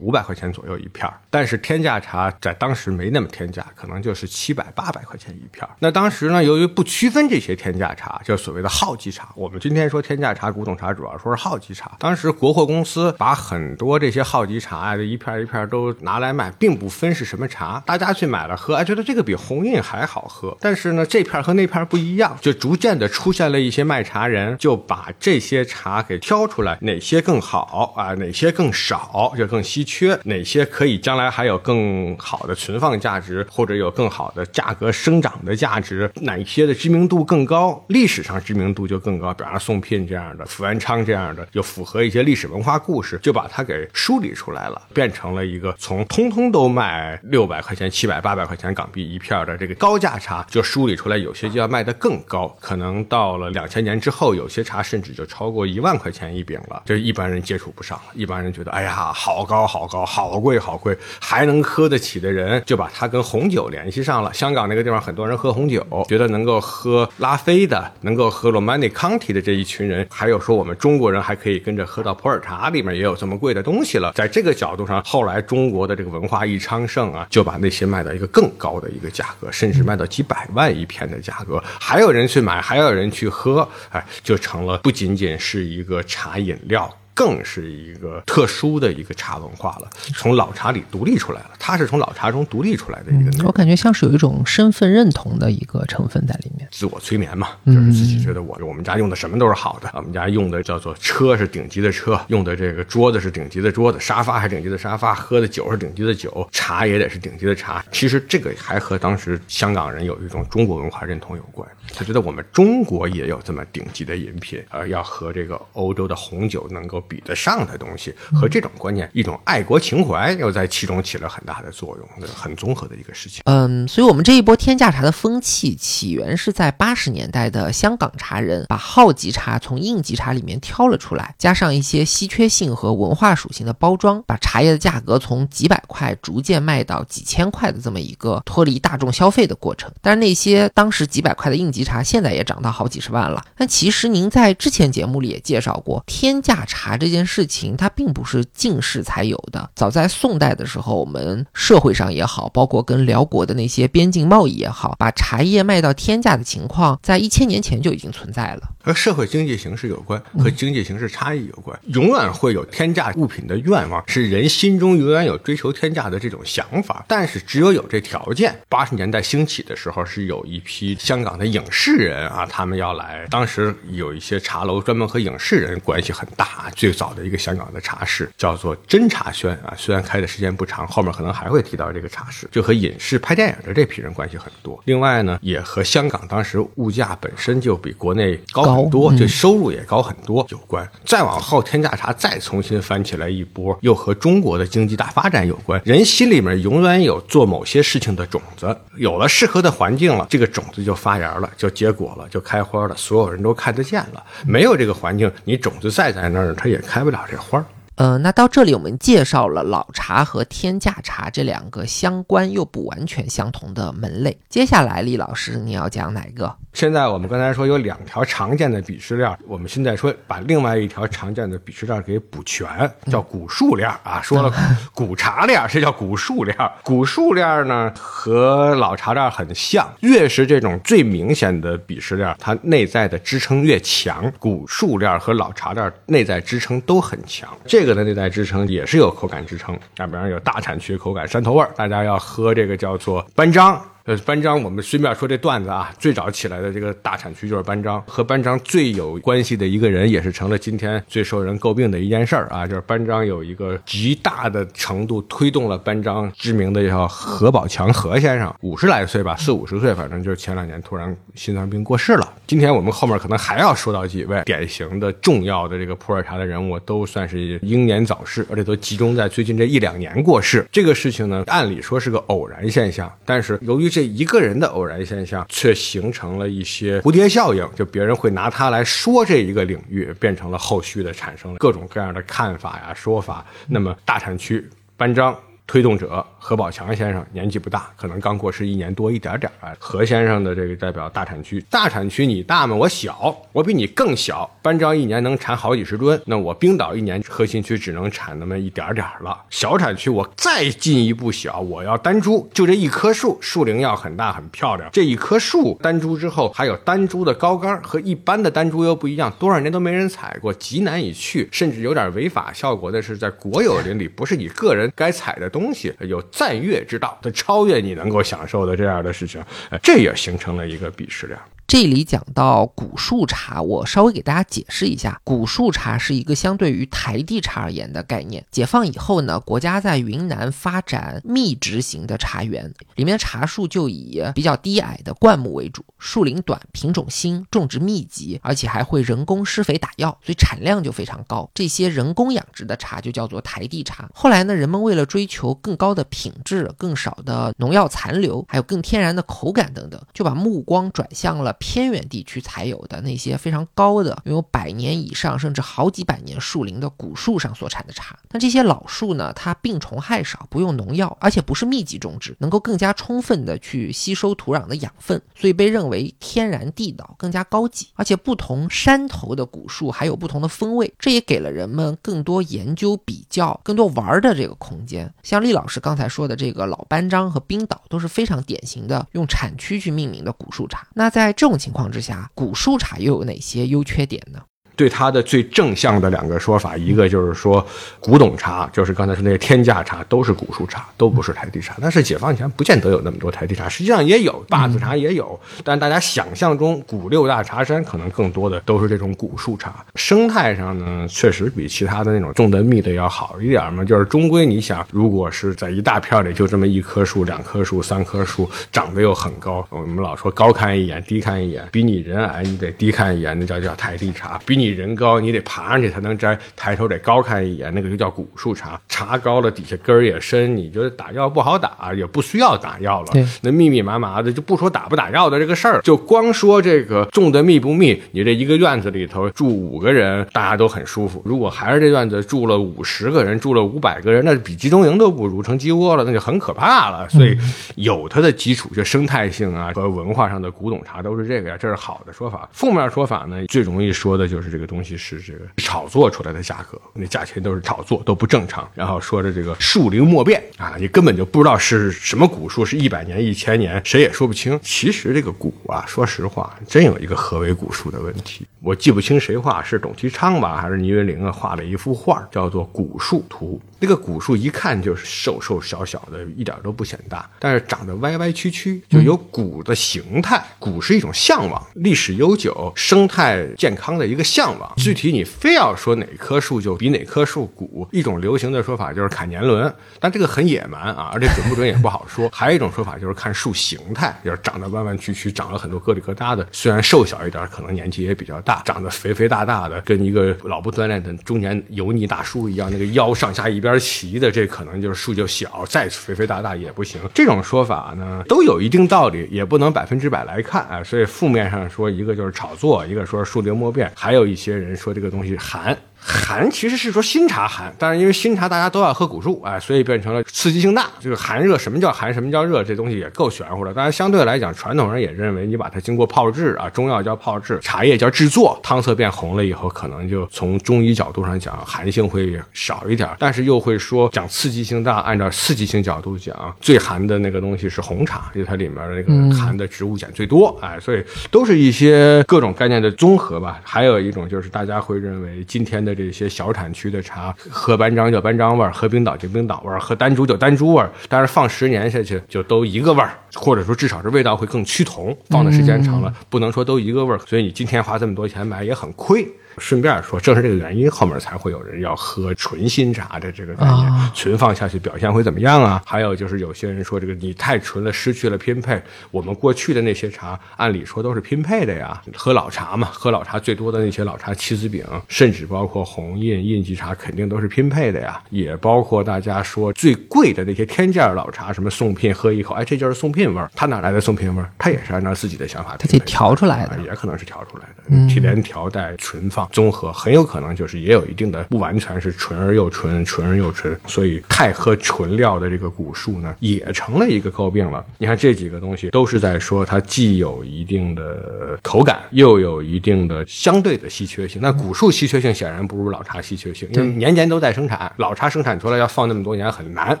五百块钱左右一片儿，但是天价茶在当时没那么天价，可能就是七百八百块钱一片儿。那当时呢，由于不区分这些天价茶，就所谓的号级茶。我们今天说天价茶、古董茶，主要说是号级茶。当时国货公司把很多这些号级茶啊，这一片一片都拿来卖，并不分是什么茶，大家去买了喝，哎，觉得这个比红印还好喝。但是呢，这片和那片不一样，就逐渐的出现了一些卖茶人，就把这些茶给挑出来，哪些更好啊，哪些更少。少就更稀缺，哪些可以将来还有更好的存放价值，或者有更好的价格生长的价值？哪一些的知名度更高，历史上知名度就更高？比方说宋聘这样的，福元昌这样的，就符合一些历史文化故事，就把它给梳理出来了，变成了一个从通通都卖六百块钱、七百、八百块钱港币一片的这个高价茶，就梳理出来，有些就要卖得更高，可能到了两千年之后，有些茶甚至就超过一万块钱一饼了，这一般人接触不上了，一般人觉得，哎。哎呀，好高好高，好贵好贵，还能喝得起的人，就把它跟红酒联系上了。香港那个地方很多人喝红酒，觉得能够喝拉菲的，能够喝罗曼尼康提的这一群人，还有说我们中国人还可以跟着喝到普洱茶里面也有这么贵的东西了。在这个角度上，后来中国的这个文化一昌盛啊，就把那些卖到一个更高的一个价格，甚至卖到几百万一片的价格，还有人去买，还有人去喝，哎，就成了不仅仅是一个茶饮料。更是一个特殊的一个茶文化了，从老茶里独立出来了。它是从老茶中独立出来的一个。我感觉像是有一种身份认同的一个成分在里面，自我催眠嘛，就是自己觉得我我们家用的什么都是好的，我们家用的叫做车是顶级的车，用的这个桌子是顶级的桌子，沙发是顶级的沙发，喝的酒是顶级的酒，茶也得是顶级的茶。其实这个还和当时香港人有一种中国文化认同有关，他觉得我们中国也有这么顶级的饮品，而要和这个欧洲的红酒能够。比得上的东西和这种观念，一种爱国情怀又在其中起了很大的作用，很综合的一个事情。嗯，所以，我们这一波天价茶的风气起源是在八十年代的香港茶人把好级茶从应级茶里面挑了出来，加上一些稀缺性和文化属性的包装，把茶叶的价格从几百块逐渐卖到几千块的这么一个脱离大众消费的过程。但是那些当时几百块的应级茶，现在也涨到好几十万了。但其实您在之前节目里也介绍过，天价茶。这件事情它并不是近世才有的，早在宋代的时候，我们社会上也好，包括跟辽国的那些边境贸易也好，把茶叶卖到天价的情况，在一千年前就已经存在了。和社会经济形势有关，和经济形势差异有关，永远会有天价物品的愿望，是人心中永远有追求天价的这种想法。但是只有有这条件，八十年代兴起的时候，是有一批香港的影视人啊，他们要来，当时有一些茶楼专门和影视人关系很大。最早的一个香港的茶室叫做真茶轩啊，虽然开的时间不长，后面可能还会提到这个茶室，就和影视拍电影的这批人关系很多。另外呢，也和香港当时物价本身就比国内高很多，就收入也高很多有关。再往后，天价茶再重新翻起来一波，又和中国的经济大发展有关。人心里面永远有做某些事情的种子，有了适合的环境了，这个种子就发芽了，就结果了，就开花了，所有人都看得见了。没有这个环境，你种子再在那儿，它。也开不了这花儿。呃，那到这里我们介绍了老茶和天价茶这两个相关又不完全相同的门类。接下来，李老师你要讲哪个？现在我们刚才说有两条常见的鄙视链，我们现在说把另外一条常见的鄙视链给补全，叫古树链啊。说了 古茶链，这叫古树链。古树链呢和老茶链很像，越是这种最明显的鄙视链，它内在的支撑越强。古树链和老茶链内在支撑都很强。这这个的内在支撑也是有口感支撑，啊，比方有大产区口感山头味儿，大家要喝这个叫做班章。呃，班章，我们随便说这段子啊，最早起来的这个大产区就是班章，和班章最有关系的一个人，也是成了今天最受人诟病的一件事儿啊，就是班章有一个极大的程度推动了班章知名的叫何宝强何先生，五十来岁吧，四五十岁，反正就是前两年突然心脏病过世了。今天我们后面可能还要说到几位典型的重要的这个普洱茶的人物，都算是英年早逝，而且都集中在最近这一两年过世。这个事情呢，按理说是个偶然现象，但是由于这一个人的偶然现象，却形成了一些蝴蝶效应，就别人会拿它来说这一个领域，变成了后续的产生了各种各样的看法呀说法。那么大产区班章推动者。何宝强先生年纪不大，可能刚过世一年多一点点啊。何先生的这个代表大产区，大产区你大吗？我小，我比你更小。班章一年能产好几十吨，那我冰岛一年核心区只能产那么一点点儿了。小产区我再进一步小，我要单株，就这一棵树，树龄要很大很漂亮。这一棵树单株之后，还有单株的高杆，和一般的单株又不一样，多少年都没人采过，极难以去，甚至有点违法效果的是，在国有林里不是你个人该采的东西，有。赞月之道，它超越你能够享受的这样的事情，这也形成了一个鄙视链。这里讲到古树茶，我稍微给大家解释一下，古树茶是一个相对于台地茶而言的概念。解放以后呢，国家在云南发展密植型的茶园，里面的茶树就以比较低矮的灌木为主，树龄短，品种新，种植密集，而且还会人工施肥打药，所以产量就非常高。这些人工养殖的茶就叫做台地茶。后来呢，人们为了追求更高的品质、更少的农药残留，还有更天然的口感等等，就把目光转向了。偏远地区才有的那些非常高的、拥有百年以上甚至好几百年树龄的古树上所产的茶。那这些老树呢，它病虫害少，不用农药，而且不是密集种植，能够更加充分的去吸收土壤的养分，所以被认为天然地道，更加高级。而且不同山头的古树还有不同的风味，这也给了人们更多研究、比较、更多玩的这个空间。像厉老师刚才说的这个老班章和冰岛都是非常典型的用产区去命名的古树茶。那在这种种情况之下，古树茶又有哪些优缺点呢？对它的最正向的两个说法，一个就是说，古董茶就是刚才说那些天价茶都是古树茶，都不是台地茶。但是解放前不见得有那么多台地茶，实际上也有坝子茶也有，但大家想象中古六大茶山可能更多的都是这种古树茶。生态上呢，确实比其他的那种种的密的要好一点嘛。就是终归你想，如果是在一大片里就这么一棵树、两棵树、三棵树，长得又很高，我们老说高看一眼，低看一眼，比你人矮你得低看一眼，那叫叫台地茶。比你你人高，你得爬上去才能摘，抬头得高看一眼，那个就叫古树茶。茶高了，底下根儿也深，你觉得打药不好打，也不需要打药了。那密密麻麻的，就不说打不打药的这个事儿，就光说这个种的密不密。你这一个院子里头住五个人，大家都很舒服。如果还是这院子住了五十个人，住了五百个人，那比集中营都不如，成鸡窝了，那就很可怕了。所以有它的基础，就生态性啊和文化上的古董茶都是这个呀，这是好的说法。负面说法呢，最容易说的就是。这个东西是这个炒作出来的价格，那价钱都是炒作，都不正常。然后说的这个树龄莫变啊，你根本就不知道是什么古树，是一百年、一千年，谁也说不清。其实这个古啊，说实话，真有一个何为古树的问题。我记不清谁画，是董其昌吧，还是倪云林啊？画了一幅画，叫做《古树图》。那个古树一看就是瘦瘦小小的，一点都不显大，但是长得歪歪曲曲，就有古的形态。古是一种向往，历史悠久、生态健康的一个向往。具体你非要说哪棵树就比哪棵树古，一种流行的说法就是看年轮，但这个很野蛮啊，而且准不准也不好说。还有一种说法就是看树形态，就是长得弯弯曲曲，长了很多疙里疙瘩的。虽然瘦小一点，可能年纪也比较大，长得肥肥大大的，跟一个老不锻炼的中年油腻大叔一样，那个腰上下一边。而齐的这可能就是树就小，再肥肥大大也不行。这种说法呢，都有一定道理，也不能百分之百来看啊。所以负面上说，一个就是炒作，一个说树龄莫变，还有一些人说这个东西寒。寒其实是说新茶寒，但是因为新茶大家都要喝古树，哎，所以变成了刺激性大。这个寒热，什么叫寒，什么叫热，这东西也够玄乎的。当然相对来讲，传统人也认为你把它经过泡制啊，中药叫泡制，茶叶叫制作，汤色变红了以后，可能就从中医角度上讲，寒性会少一点，但是又会说讲刺激性大，按照刺激性角度讲，最寒的那个东西是红茶，因为它里面的那个寒的植物碱最多，哎，所以都是一些各种概念的综合吧。还有一种就是大家会认为今天的这些小产区的茶，喝班章叫班章味儿，喝冰岛就冰岛味儿，喝丹珠叫丹珠味儿，但是放十年下去就都一个味儿，或者说至少是味道会更趋同。放的时间长了，不能说都一个味儿，所以你今天花这么多钱买也很亏。顺便说，正是这个原因，后面才会有人要喝纯新茶的这个概念。存放下去表现会怎么样啊？还有就是有些人说，这个你太纯了，失去了拼配。我们过去的那些茶，按理说都是拼配的呀。喝老茶嘛，喝老茶最多的那些老茶，七子饼，甚至包括红印印记茶，肯定都是拼配的呀。也包括大家说最贵的那些天价老茶，什么宋聘，喝一口，哎，这就是宋聘味儿。它哪来的宋聘味儿？它也是按照自己的想法，它得调出来的，也可能是调出来的，提炼调带存放。综合很有可能就是也有一定的不完全是纯而又纯，纯而又纯，所以太喝纯料的这个古树呢，也成了一个诟病了。你看这几个东西都是在说它既有一定的口感，又有一定的相对的稀缺性。那古树稀缺性显然不如老茶稀缺性，因为年年都在生产，老茶生产出来要放那么多年很难。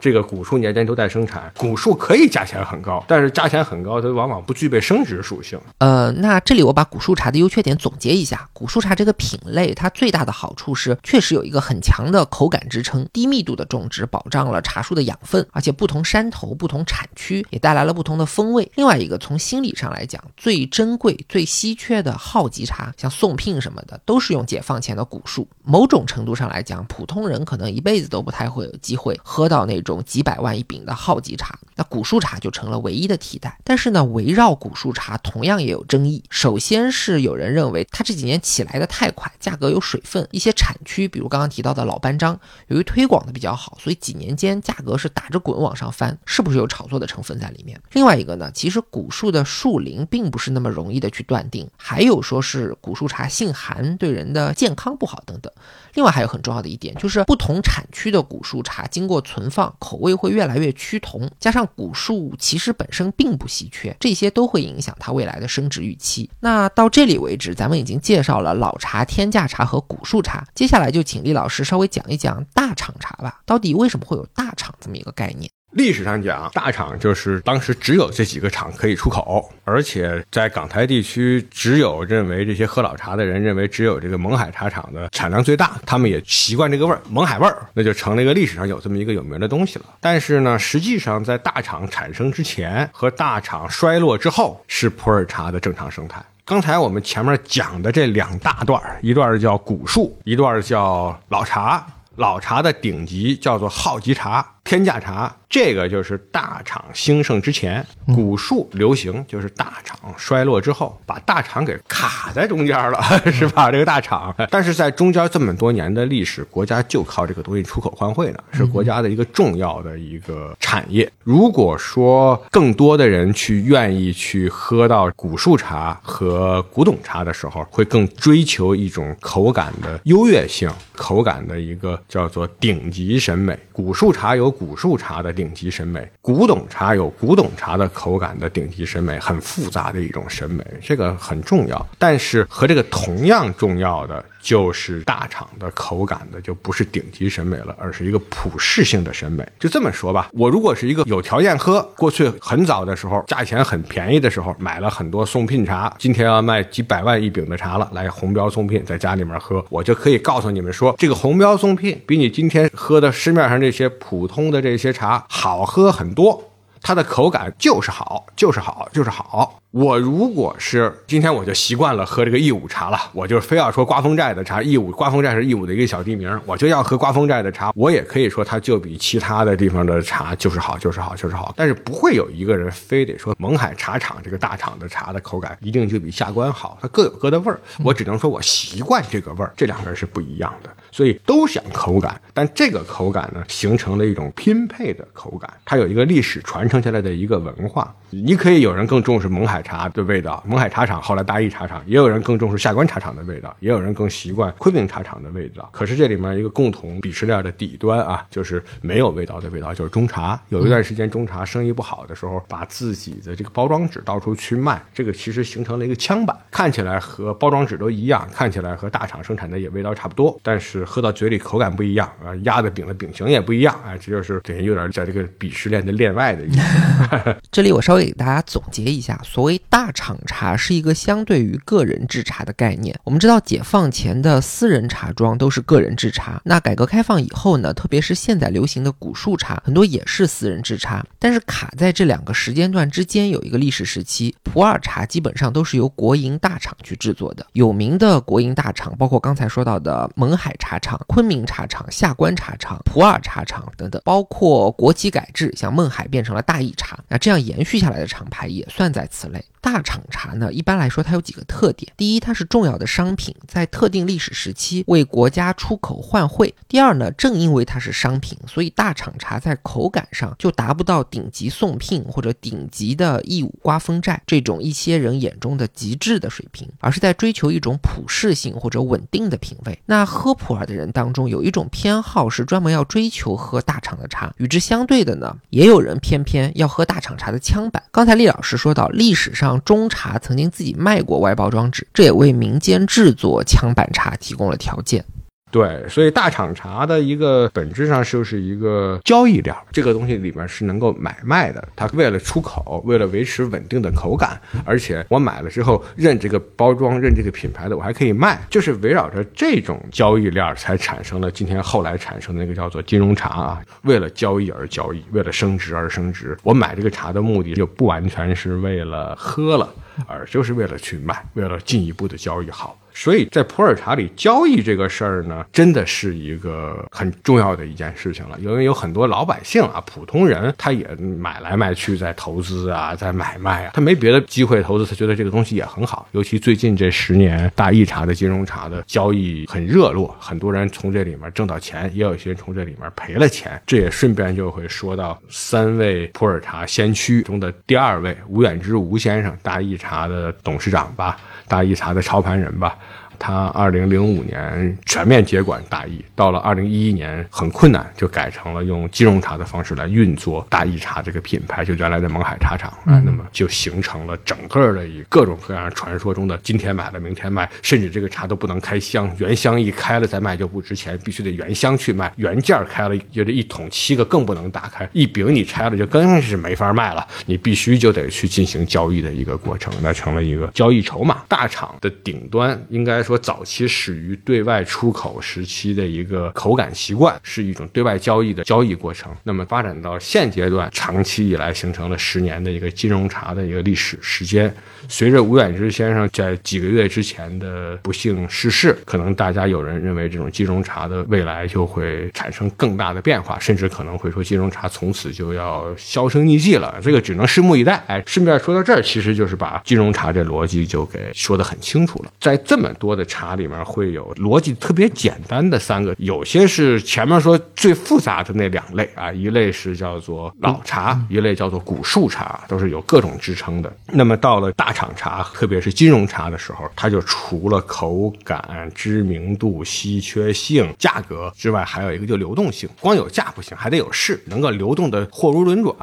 这个古树年年都在生产，古树可以价钱很高，但是价钱很高，它往往不具备升值属性。呃，那这里我把古树茶的优缺点总结一下，古树茶这个品。品类它最大的好处是，确实有一个很强的口感支撑。低密度的种植保障了茶树的养分，而且不同山头、不同产区也带来了不同的风味。另外一个，从心理上来讲，最珍贵、最稀缺的号级茶，像宋聘什么的，都是用解放前的古树。某种程度上来讲，普通人可能一辈子都不太会有机会喝到那种几百万一饼的号级茶，那古树茶就成了唯一的替代。但是呢，围绕古树茶同样也有争议。首先是有人认为它这几年起来的太。款价格有水分，一些产区，比如刚刚提到的老班章，由于推广的比较好，所以几年间价格是打着滚往上翻，是不是有炒作的成分在里面？另外一个呢，其实古树的树龄并不是那么容易的去断定，还有说是古树茶性寒，对人的健康不好等等。另外还有很重要的一点，就是不同产区的古树茶经过存放，口味会越来越趋同，加上古树其实本身并不稀缺，这些都会影响它未来的升值预期。那到这里为止，咱们已经介绍了老茶。天价茶和古树茶，接下来就请厉老师稍微讲一讲大厂茶吧。到底为什么会有大厂这么一个概念？历史上讲，大厂就是当时只有这几个厂可以出口，而且在港台地区，只有认为这些喝老茶的人认为只有这个勐海茶厂的产量最大，他们也习惯这个味儿，勐海味儿，那就成了一个历史上有这么一个有名的东西了。但是呢，实际上在大厂产生之前和大厂衰落之后，是普洱茶的正常生态。刚才我们前面讲的这两大段一段叫古树，一段叫老茶。老茶的顶级叫做好级茶、天价茶。这个就是大厂兴盛之前，古树流行，就是大厂衰落之后，把大厂给卡在中间了，是吧？这个大厂，但是在中间这么多年的历史，国家就靠这个东西出口换汇呢，是国家的一个重要的一个产业。如果说更多的人去愿意去喝到古树茶和古董茶的时候，会更追求一种口感的优越性，口感的一个叫做顶级审美。古树茶有古树茶的。顶级审美，古董茶有古董茶的口感的顶级审美，很复杂的一种审美，这个很重要。但是和这个同样重要的。就是大厂的口感的，就不是顶级审美了，而是一个普适性的审美。就这么说吧，我如果是一个有条件喝，过去很早的时候，价钱很便宜的时候，买了很多送聘茶，今天要卖几百万一饼的茶了，来红标送聘，在家里面喝，我就可以告诉你们说，这个红标送聘比你今天喝的市面上这些普通的这些茶好喝很多。它的口感就是好，就是好，就是好。我如果是今天我就习惯了喝这个义乌茶了，我就非要说刮风寨的茶，义乌刮风寨是义乌的一个小地名，我就要喝刮风寨的茶。我也可以说它就比其他的地方的茶就是好，就是好，就是好。但是不会有一个人非得说勐海茶厂这个大厂的茶的口感一定就比下关好，它各有各的味儿。我只能说我习惯这个味儿，这两个人是不一样的。所以都想口感，但这个口感呢，形成了一种拼配的口感。它有一个历史传承下来的一个文化。你可以有人更重视勐海茶的味道，勐海茶厂后来大益茶厂，也有人更重视下关茶厂的味道，也有人更习惯昆明茶厂的味道。可是这里面一个共同鄙视链的底端啊，就是没有味道的味道，就是中茶。有一段时间中茶生意不好的时候，把自己的这个包装纸到处去卖，这个其实形成了一个枪版，看起来和包装纸都一样，看起来和大厂生产的也味道差不多，但是喝到嘴里口感不一样啊，压的饼的饼型也不一样，哎，这就是等于有点在这个鄙视链的链外的意思。这里我稍微给大家总结一下，所谓大厂茶是一个相对于个人制茶的概念。我们知道解放前的私人茶庄都是个人制茶，那改革开放以后呢，特别是现在流行的古树茶，很多也是私人制茶。但是卡在这两个时间段之间有一个历史时期，普洱茶基本上都是由国营大厂去制作的。有名的国营大厂包括刚才说到的勐海茶茶厂、昆明茶厂、下关茶厂、普洱茶厂等等，包括国企改制，像勐海变成了大益茶，那这样延续下来的厂牌也算在此类。大厂茶呢，一般来说它有几个特点：第一，它是重要的商品，在特定历史时期为国家出口换汇；第二呢，正因为它是商品，所以大厂茶在口感上就达不到顶级送聘或者顶级的义务刮风寨这种一些人眼中的极致的水平，而是在追求一种普适性或者稳定的品味。那喝普洱的人当中，有一种偏好是专门要追求喝大厂的茶，与之相对的呢，也有人偏偏要喝大厂茶的枪版。刚才厉老师说到，历史上。中茶曾经自己卖过外包装纸，这也为民间制作枪板茶提供了条件。对，所以大厂茶的一个本质上就是一个交易链，这个东西里面是能够买卖的。它为了出口，为了维持稳定的口感，而且我买了之后认这个包装、认这个品牌的，我还可以卖。就是围绕着这种交易链，才产生了今天后来产生的那个叫做金融茶啊。为了交易而交易，为了升值而升值。我买这个茶的目的就不完全是为了喝了，而就是为了去卖，为了进一步的交易好。所以在普洱茶里交易这个事儿呢，真的是一个很重要的一件事情了。因为有很多老百姓啊，普通人他也买来买去，在投资啊，在买卖啊，他没别的机会投资，他觉得这个东西也很好。尤其最近这十年，大益茶的金融茶的交易很热络，很多人从这里面挣到钱，也有些人从这里面赔了钱。这也顺便就会说到三位普洱茶先驱中的第二位吴远之吴先生，大益茶的董事长吧。大益茶的操盘人吧。他二零零五年全面接管大益，到了二零一一年很困难，就改成了用金融茶的方式来运作大益茶这个品牌，就原来的勐海茶厂啊，那么就形成了整个的以各种各样传说中的今天买了明天卖，甚至这个茶都不能开箱，原箱一开了再卖就不值钱，必须得原箱去卖，原件开了就这一桶七个更不能打开，一饼你拆了就更是没法卖了，你必须就得去进行交易的一个过程，那成了一个交易筹码。大厂的顶端应该。说早期始于对外出口时期的一个口感习惯，是一种对外交易的交易过程。那么发展到现阶段，长期以来形成了十年的一个金融茶的一个历史时间。随着吴远之先生在几个月之前的不幸逝世，可能大家有人认为这种金融茶的未来就会产生更大的变化，甚至可能会说金融茶从此就要销声匿迹了。这个只能拭目以待。哎，顺便说到这儿，其实就是把金融茶这逻辑就给说得很清楚了。在这么多的茶里面，会有逻辑特别简单的三个，有些是前面说最复杂的那两类啊，一类是叫做老茶，一类叫做古树茶，都是有各种支撑的。那么到了大厂茶，特别是金融茶的时候，它就除了口感、知名度、稀缺性、价格之外，还有一个就流动性。光有价不行，还得有市，能够流动的货如轮转。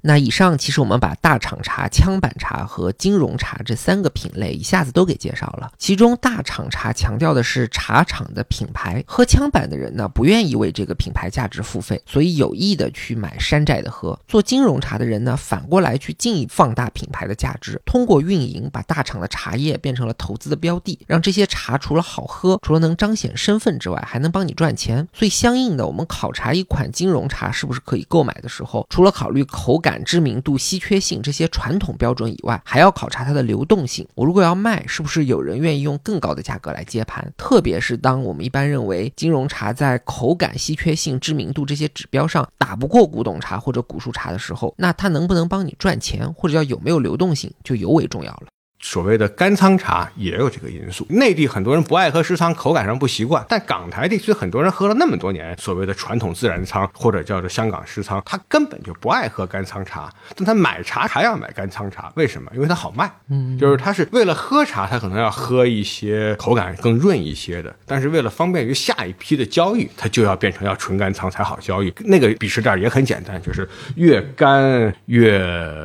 那以上其实我们把大厂茶、枪板茶和金融茶这三个品类一下子都给介绍了。其中大厂厂茶强调的是茶厂的品牌，喝枪板的人呢不愿意为这个品牌价值付费，所以有意的去买山寨的喝。做金融茶的人呢，反过来去进一步放大品牌的价值，通过。运营把大厂的茶叶变成了投资的标的，让这些茶除了好喝，除了能彰显身份之外，还能帮你赚钱。所以，相应的，我们考察一款金融茶是不是可以购买的时候，除了考虑口感、知名度、稀缺性这些传统标准以外，还要考察它的流动性。我如果要卖，是不是有人愿意用更高的价格来接盘？特别是当我们一般认为金融茶在口感、稀缺性、知名度这些指标上打不过古董茶或者古树茶的时候，那它能不能帮你赚钱，或者叫有没有流动性，就尤为重要。了。所谓的干仓茶也有这个因素。内地很多人不爱喝湿仓，口感上不习惯，但港台地区很多人喝了那么多年所谓的传统自然仓或者叫做香港湿仓，他根本就不爱喝干仓茶，但他买茶还要买干仓茶，为什么？因为它好卖。嗯，就是他是为了喝茶，他可能要喝一些口感更润一些的，但是为了方便于下一批的交易，他就要变成要纯干仓才好交易。那个鄙视链也很简单，就是越干越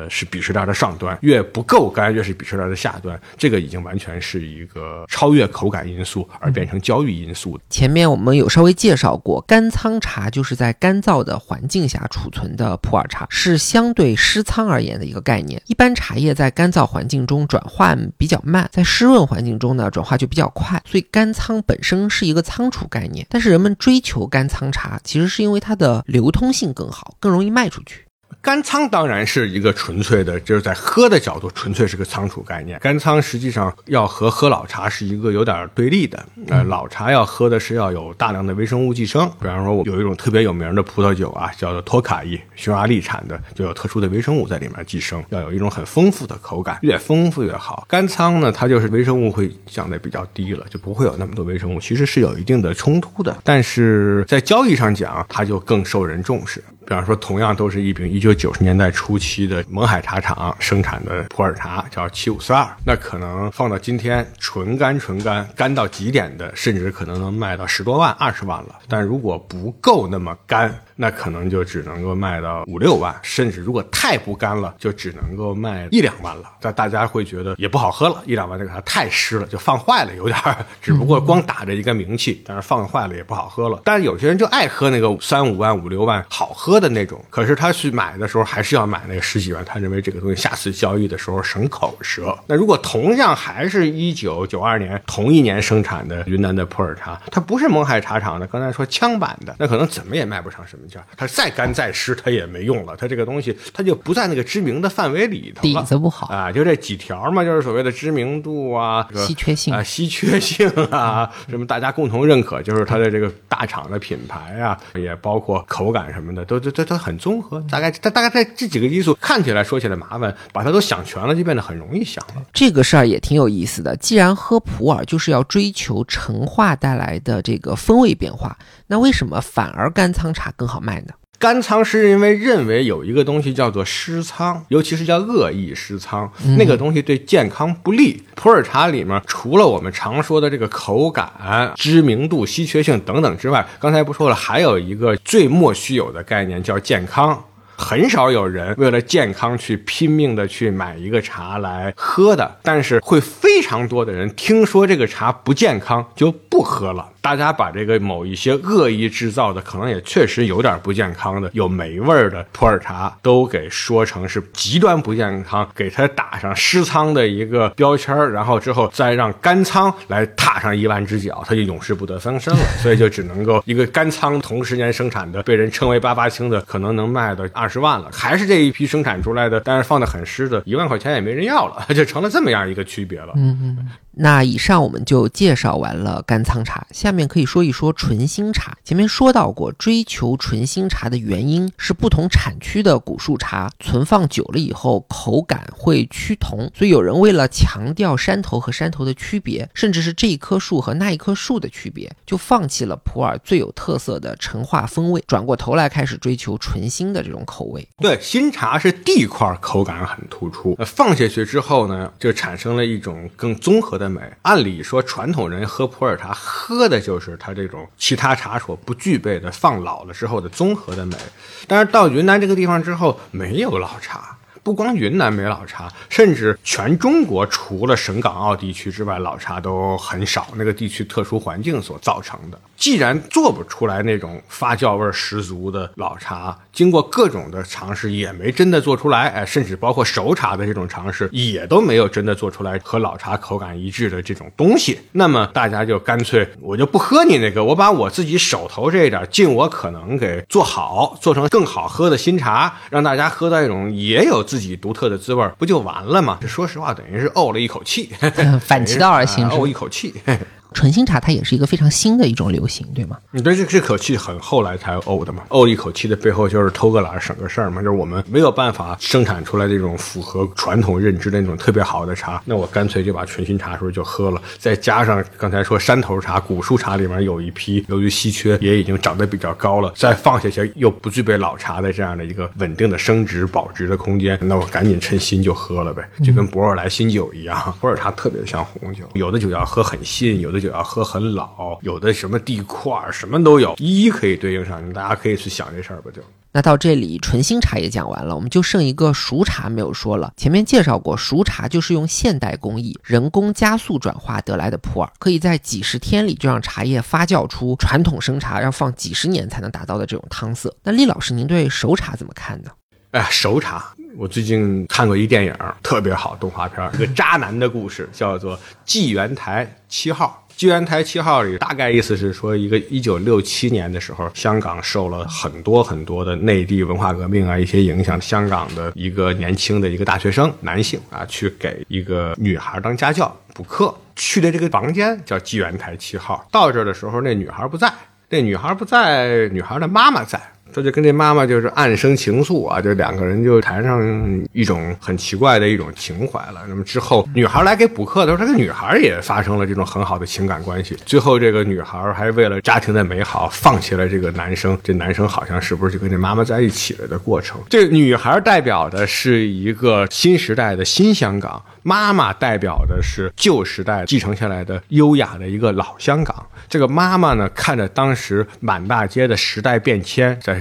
是鄙视链的上端，越不够干越是鄙视链的下端。这个已经完全是一个超越口感因素而变成交易因素。前面我们有稍微介绍过，干仓茶就是在干燥的环境下储存的普洱茶，是相对湿仓而言的一个概念。一般茶叶在干燥环境中转换比较慢，在湿润环境中呢转化就比较快，所以干仓本身是一个仓储概念。但是人们追求干仓茶，其实是因为它的流通性更好，更容易卖出去。干仓当然是一个纯粹的，就是在喝的角度，纯粹是个仓储概念。干仓实际上要和喝老茶是一个有点对立的。呃，老茶要喝的是要有大量的微生物寄生，比方说我有一种特别有名的葡萄酒啊，叫做托卡伊，匈牙利产的，就有特殊的微生物在里面寄生，要有一种很丰富的口感，越丰富越好。干仓呢，它就是微生物会降得比较低了，就不会有那么多微生物，其实是有一定的冲突的。但是在交易上讲，它就更受人重视。比方说，同样都是一瓶一九九十年代初期的勐海茶厂生产的普洱茶，叫七五四二，那可能放到今天，纯干纯干，干到极点的，甚至可能能卖到十多万、二十万了。但如果不够那么干。那可能就只能够卖到五六万，甚至如果太不干了，就只能够卖一两万了。但大家会觉得也不好喝了，一两万这个它太湿了，就放坏了有点儿。只不过光打着一个名气，但是放坏了也不好喝了。但是有些人就爱喝那个三五万、五六万好喝的那种，可是他去买的时候还是要买那个十几万，他认为这个东西下次交易的时候省口舌。那如果同样还是一九九二年同一年生产的云南的普洱茶，它不是勐海茶厂的，刚才说枪版的，那可能怎么也卖不上什么。它再干再湿，它也没用了。它这个东西，它就不在那个知名的范围里头了。底子不好啊，就这几条嘛，就是所谓的知名度啊，稀缺性啊，稀缺性啊，什么大家共同认可，就是它的这个大厂的品牌啊，也包括口感什么的，都都都都很综合。大概它大概在这几个因素看起来说起来麻烦，把它都想全了，就变得很容易想了。这个事儿也挺有意思的。既然喝普洱就是要追求陈化带来的这个风味变化，那为什么反而干仓茶更好卖呢？干仓是因为认为有一个东西叫做湿仓，尤其是叫恶意湿仓，那个东西对健康不利。普洱茶里面除了我们常说的这个口感、知名度、稀缺性等等之外，刚才不说了，还有一个最莫须有的概念叫健康。很少有人为了健康去拼命的去买一个茶来喝的，但是会非常多的人听说这个茶不健康就不喝了。大家把这个某一些恶意制造的，可能也确实有点不健康的、有霉味儿的普洱茶，都给说成是极端不健康，给它打上湿仓的一个标签儿，然后之后再让干仓来踏上一万只脚，它就永世不得翻身了。所以就只能够一个干仓同时间生产的，被人称为八八青的，可能能卖到二十万了，还是这一批生产出来的，但是放的很湿的，一万块钱也没人要了，就成了这么样一个区别了。嗯嗯。那以上我们就介绍完了干仓茶，下面可以说一说纯新茶。前面说到过，追求纯新茶的原因是不同产区的古树茶存放久了以后口感会趋同，所以有人为了强调山头和山头的区别，甚至是这一棵树和那一棵树的区别，就放弃了普洱最有特色的陈化风味，转过头来开始追求纯新的这种口味。对，新茶是地块口感很突出，放下去之后呢，就产生了一种更综合的。的美，按理说传统人喝普洱茶喝的就是它这种其他茶所不具备的放老了之后的综合的美，但是到云南这个地方之后没有老茶，不光云南没老茶，甚至全中国除了省港澳地区之外，老茶都很少，那个地区特殊环境所造成的。既然做不出来那种发酵味十足的老茶，经过各种的尝试也没真的做出来，哎，甚至包括熟茶的这种尝试也都没有真的做出来和老茶口感一致的这种东西。那么大家就干脆我就不喝你那个，我把我自己手头这一点尽我可能给做好，做成更好喝的新茶，让大家喝到一种也有自己独特的滋味，不就完了吗？这说实话等于是怄了一口气，反其道而行 之，怄一口气。纯新茶它也是一个非常新的一种流行，对吗？你对这这口气很后来才沤的嘛？沤一口气的背后就是偷个懒省个事儿嘛，就是我们没有办法生产出来这种符合传统认知的那种特别好的茶，那我干脆就把纯新茶时候就喝了，再加上刚才说山头茶、古树茶里面有一批由于稀缺也已经长得比较高了，再放下去又不具备老茶的这样的一个稳定的升值保值的空间，那我赶紧趁新就喝了呗，就跟博尔莱新酒一样，普洱茶特别像红酒，有的酒要喝很新，有的酒要喝很老，有的什么地块什么都有，一一可以对应上，大家可以去想这事儿吧就。那到这里，纯新茶也讲完了，我们就剩一个熟茶没有说了。前面介绍过，熟茶就是用现代工艺人工加速转化得来的普洱，可以在几十天里就让茶叶发酵出传统生茶要放几十年才能达到的这种汤色。那厉老师，您对熟茶怎么看呢？哎，熟茶，我最近看过一电影，特别好，动画片，一个渣男的故事，叫做《纪元台七号》。纪元台七号里大概意思是说，一个一九六七年的时候，香港受了很多很多的内地文化革命啊一些影响，香港的一个年轻的一个大学生男性啊，去给一个女孩当家教补课，去的这个房间叫纪元台七号。到这儿的时候，那女孩不在，那女孩不在，女孩的妈妈在。他就跟这妈妈就是暗生情愫啊，就两个人就谈上一种很奇怪的一种情怀了。那么之后，女孩来给补课的时候，这个女孩也发生了这种很好的情感关系。最后，这个女孩还为了家庭的美好，放弃了这个男生。这男生好像是不是就跟这妈妈在一起了的过程？这女孩代表的是一个新时代的新香港，妈妈代表的是旧时代继承下来的优雅的一个老香港。这个妈妈呢，看着当时满大街的时代变迁，在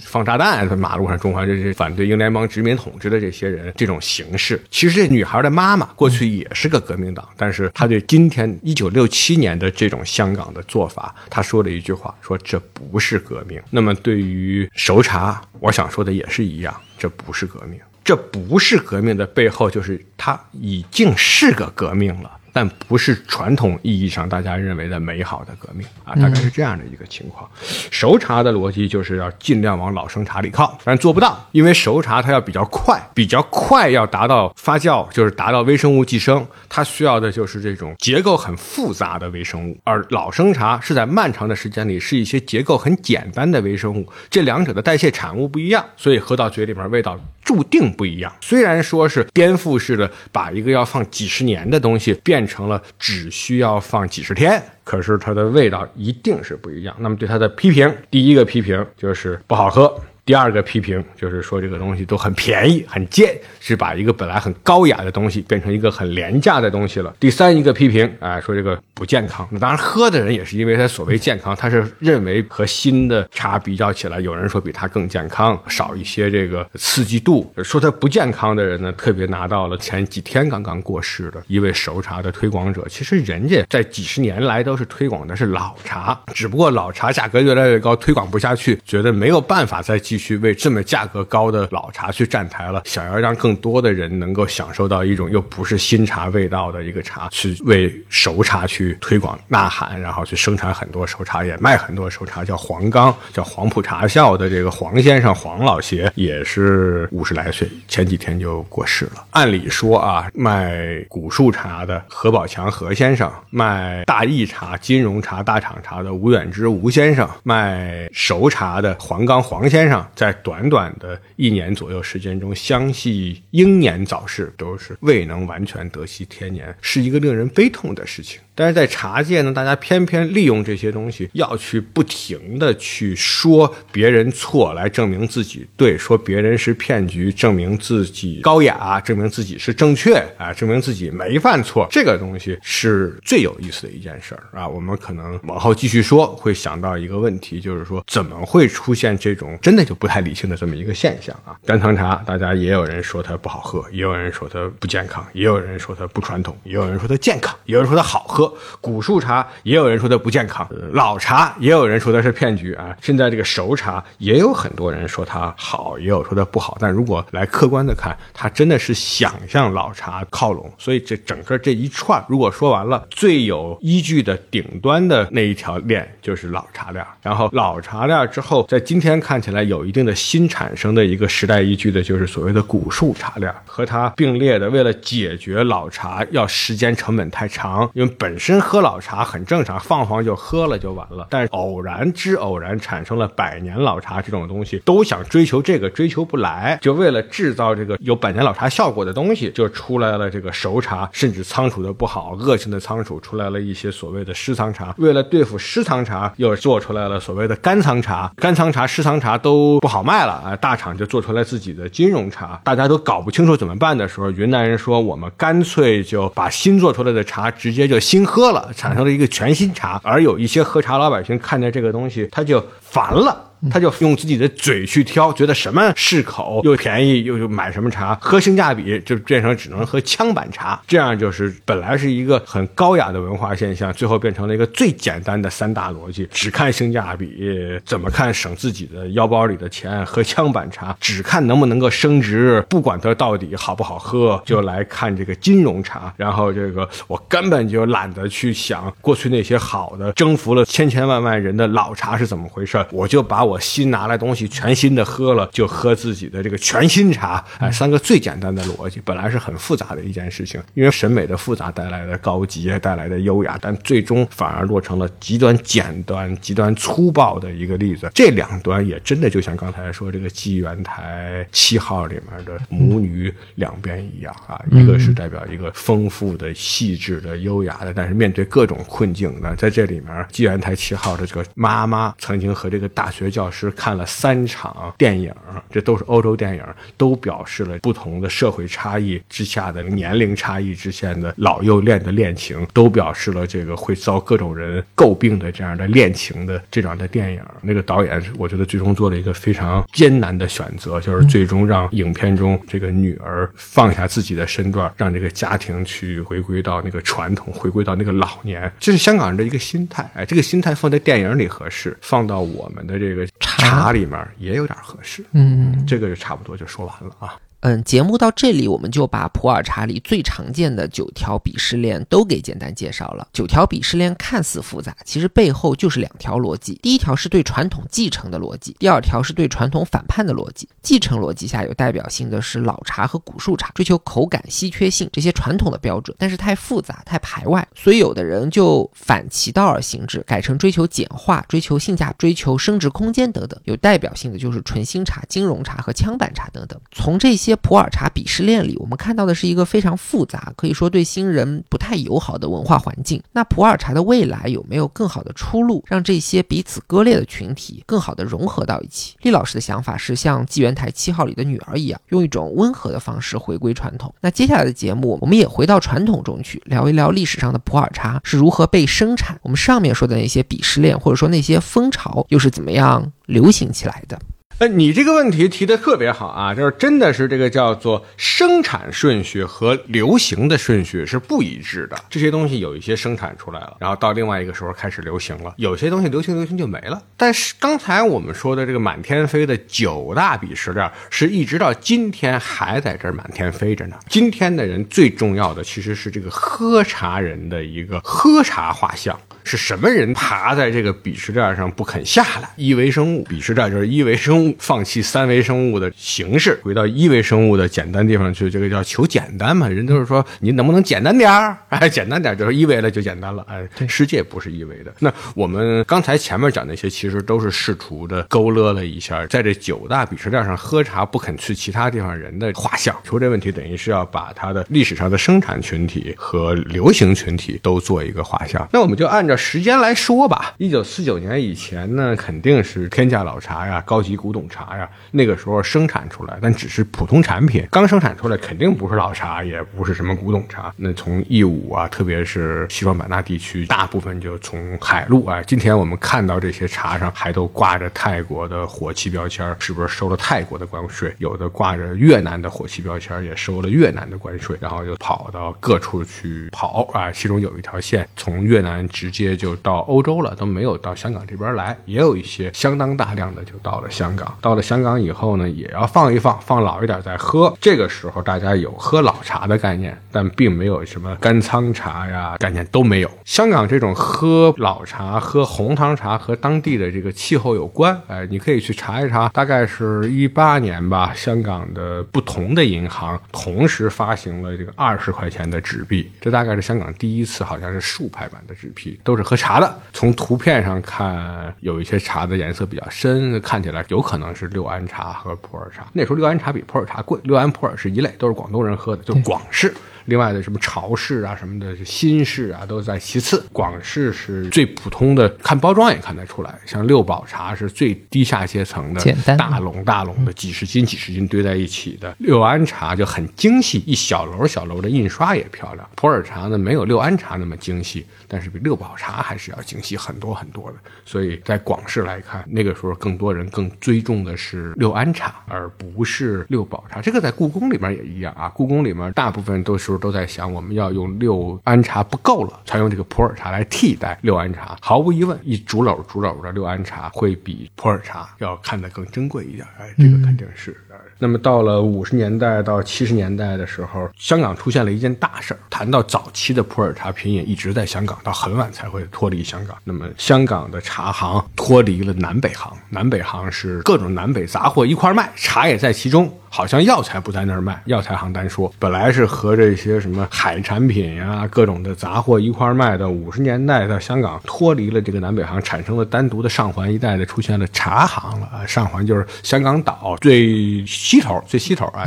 放炸弹，在马路上中华这些反对英联邦殖民统治的这些人，这种形式，其实这女孩的妈妈过去也是个革命党，但是她对今天一九六七年的这种香港的做法，她说了一句话，说这不是革命。那么对于熟茶，我想说的也是一样，这不是革命，这不是革命的背后，就是它已经是个革命了。但不是传统意义上大家认为的美好的革命啊，大概是这样的一个情况。熟茶的逻辑就是要尽量往老生茶里靠，但做不到，因为熟茶它要比较快，比较快要达到发酵，就是达到微生物寄生，它需要的就是这种结构很复杂的微生物。而老生茶是在漫长的时间里是一些结构很简单的微生物，这两者的代谢产物不一样，所以喝到嘴里面味道注定不一样。虽然说是颠覆式的把一个要放几十年的东西变。成了只需要放几十天，可是它的味道一定是不一样。那么对它的批评，第一个批评就是不好喝。第二个批评就是说这个东西都很便宜、很贱，是把一个本来很高雅的东西变成一个很廉价的东西了。第三一个批评，哎，说这个不健康。那当然，喝的人也是因为他所谓健康，他是认为和新的茶比较起来，有人说比它更健康，少一些这个刺激度。说它不健康的人呢，特别拿到了前几天刚刚过世的一位熟茶的推广者。其实人家在几十年来都是推广的是老茶，只不过老茶价格越来越高，推广不下去，觉得没有办法再继。去为这么价格高的老茶去站台了，想要让更多的人能够享受到一种又不是新茶味道的一个茶，去为熟茶去推广呐喊，然后去生产很多熟茶，也卖很多熟茶，叫黄冈，叫黄埔茶校的这个黄先生黄老邪也是五十来岁，前几天就过世了。按理说啊，卖古树茶的何宝强何先生，卖大益茶、金融茶、大厂茶的吴远之吴先生，卖熟茶的黄冈黄先生。在短短的一年左右时间中，相继英年早逝，都是未能完全得悉天年，是一个令人悲痛的事情。但是在茶界呢，大家偏偏利用这些东西，要去不停的去说别人错，来证明自己对；说别人是骗局，证明自己高雅，证明自己是正确啊，证明自己没犯错。这个东西是最有意思的一件事儿啊。我们可能往后继续说，会想到一个问题，就是说怎么会出现这种真的就不太理性的这么一个现象啊？干汤茶，大家也有人说它不好喝，也有人说它不健康，也有人说它不传统，也有人说它健康，也有人说它好喝。古树茶也有人说它不健康，老茶也有人说它是骗局啊。现在这个熟茶也有很多人说它好，也有说它不好。但如果来客观的看，它真的是想向老茶靠拢。所以这整个这一串，如果说完了，最有依据的顶端的那一条链就是老茶链。然后老茶链之后，在今天看起来有一定的新产生的一个时代依据的，就是所谓的古树茶链。和它并列的，为了解决老茶要时间成本太长，因为本本身喝老茶很正常，放放就喝了就完了。但是偶然之偶然产生了百年老茶这种东西，都想追求这个，追求不来，就为了制造这个有百年老茶效果的东西，就出来了这个熟茶，甚至仓储的不好、恶性的仓储，出来了一些所谓的湿仓茶。为了对付湿仓茶，又做出来了所谓的干仓茶。干仓茶、湿仓茶都不好卖了啊，大厂就做出来自己的金融茶。大家都搞不清楚怎么办的时候，云南人说我们干脆就把新做出来的茶直接就新喝了，产生了一个全新茶。而有一些喝茶老百姓看见这个东西，他就烦了。他就用自己的嘴去挑，觉得什么适口又便宜，又又买什么茶，喝性价比就变成只能喝枪板茶，这样就是本来是一个很高雅的文化现象，最后变成了一个最简单的三大逻辑：只看性价比，怎么看省自己的腰包里的钱；喝枪板茶，只看能不能够升值，不管它到底好不好喝，就来看这个金融茶。然后这个我根本就懒得去想过去那些好的征服了千千万万人的老茶是怎么回事，我就把。我新拿来东西，全新的喝了，就喝自己的这个全新茶。哎，三个最简单的逻辑，本来是很复杂的一件事情，因为审美的复杂带来的高级，带来的优雅，但最终反而落成了极端简单、极端粗暴的一个例子。这两端也真的就像刚才说这个纪元台七号里面的母女两边一样啊，一个是代表一个丰富的、细致的、优雅的，但是面对各种困境的，在这里面纪元台七号的这个妈妈曾经和这个大学。教师看了三场电影，这都是欧洲电影，都表示了不同的社会差异之下的年龄差异之下的老幼恋的恋情，都表示了这个会遭各种人诟病的这样的恋情的这样的电影。那个导演，我觉得最终做了一个非常艰难的选择，就是最终让影片中这个女儿放下自己的身段，让这个家庭去回归到那个传统，回归到那个老年。这是香港人的一个心态。哎，这个心态放在电影里合适，放到我们的这个。茶里面也有点合适，嗯，这个就差不多就说完了啊。嗯，节目到这里，我们就把普洱茶里最常见的九条鄙视链都给简单介绍了。九条鄙视链看似复杂，其实背后就是两条逻辑：第一条是对传统继承的逻辑，第二条是对传统反叛的逻辑。继承逻辑下有代表性的是老茶和古树茶，追求口感、稀缺性这些传统的标准，但是太复杂、太排外，所以有的人就反其道而行之，改成追求简化、追求性价、追求升值空间等等。有代表性的就是纯新茶、金融茶和枪板茶等等。从这些。些普洱茶鄙视链里，我们看到的是一个非常复杂，可以说对新人不太友好的文化环境。那普洱茶的未来有没有更好的出路，让这些彼此割裂的群体更好的融合到一起？厉老师的想法是像纪元台七号里的女儿一样，用一种温和的方式回归传统。那接下来的节目，我们也回到传统中去，聊一聊历史上的普洱茶是如何被生产，我们上面说的那些鄙视链或者说那些风潮又是怎么样流行起来的。呃，你这个问题提的特别好啊，就是真的是这个叫做生产顺序和流行的顺序是不一致的。这些东西有一些生产出来了，然后到另外一个时候开始流行了；有些东西流行流行就没了。但是刚才我们说的这个满天飞的九大鄙视链，是一直到今天还在这儿满天飞着呢。今天的人最重要的其实是这个喝茶人的一个喝茶画像。是什么人爬在这个鄙视链上不肯下来？一维生物鄙视链就是一维生物放弃三维生物的形式，回到一维生物的简单地方去，这个叫求简单嘛。人都是说你能不能简单点儿？哎，简单点就是一维了就简单了。哎，世界不是一维的。那我们刚才前面讲那些，其实都是试图的勾勒了一下，在这九大鄙视链上喝茶不肯去其他地方人的画像。求这问题等于是要把它的历史上的生产群体和流行群体都做一个画像。那我们就按照。时间来说吧，一九四九年以前呢，肯定是天价老茶呀、高级古董茶呀，那个时候生产出来，但只是普通产品，刚生产出来，肯定不是老茶，也不是什么古董茶。那从义乌啊，特别是西双版纳地区，大部分就从海路啊。今天我们看到这些茶上还都挂着泰国的火器标签，是不是收了泰国的关税？有的挂着越南的火器标签，也收了越南的关税，然后就跑到各处去跑啊。其中有一条线从越南直接。就到欧洲了，都没有到香港这边来，也有一些相当大量的就到了香港。到了香港以后呢，也要放一放，放老一点再喝。这个时候大家有喝老茶的概念，但并没有什么干仓茶呀概念都没有。香港这种喝老茶、喝红糖茶和当地的这个气候有关。哎，你可以去查一查，大概是一八年吧，香港的不同的银行同时发行了这个二十块钱的纸币，这大概是香港第一次，好像是竖排版的纸币，都是喝茶的。从图片上看，有一些茶的颜色比较深，看起来有可能是六安茶和普洱茶。那时候六安茶比普洱茶贵，六安普洱是一类，都是广东人喝的，就是广式。另外的什么潮式啊、什么的新式啊，都在其次。广式是最普通的，看包装也看得出来。像六宝茶是最低下阶层的，简单大笼大笼的，几十斤几十斤堆在一起的。六安茶就很精细，一小楼小楼的印刷也漂亮。普洱茶呢，没有六安茶那么精细。但是比六宝茶还是要精细很多很多的，所以在广式来看，那个时候更多人更追重的是六安茶，而不是六宝茶。这个在故宫里面也一样啊，故宫里面大部分都是候都在想，我们要用六安茶不够了，才用这个普洱茶来替代六安茶。毫无疑问，一竹篓竹篓的六安茶会比普洱茶要看得更珍贵一点。哎，这个肯定是。那么到了五十年代到七十年代的时候，香港出现了一件大事儿。谈到早期的普洱茶品饮，一直在香港，到很晚才会脱离香港。那么香港的茶行脱离了南北行，南北行是各种南北杂货一块卖，茶也在其中。好像药材不在那儿卖，药材行单说，本来是和这些什么海产品呀、各种的杂货一块卖的。五十年代到香港脱离了这个南北行，产生了单独的上环一带的出现了茶行了啊。上环就是香港岛最西头、最西头啊。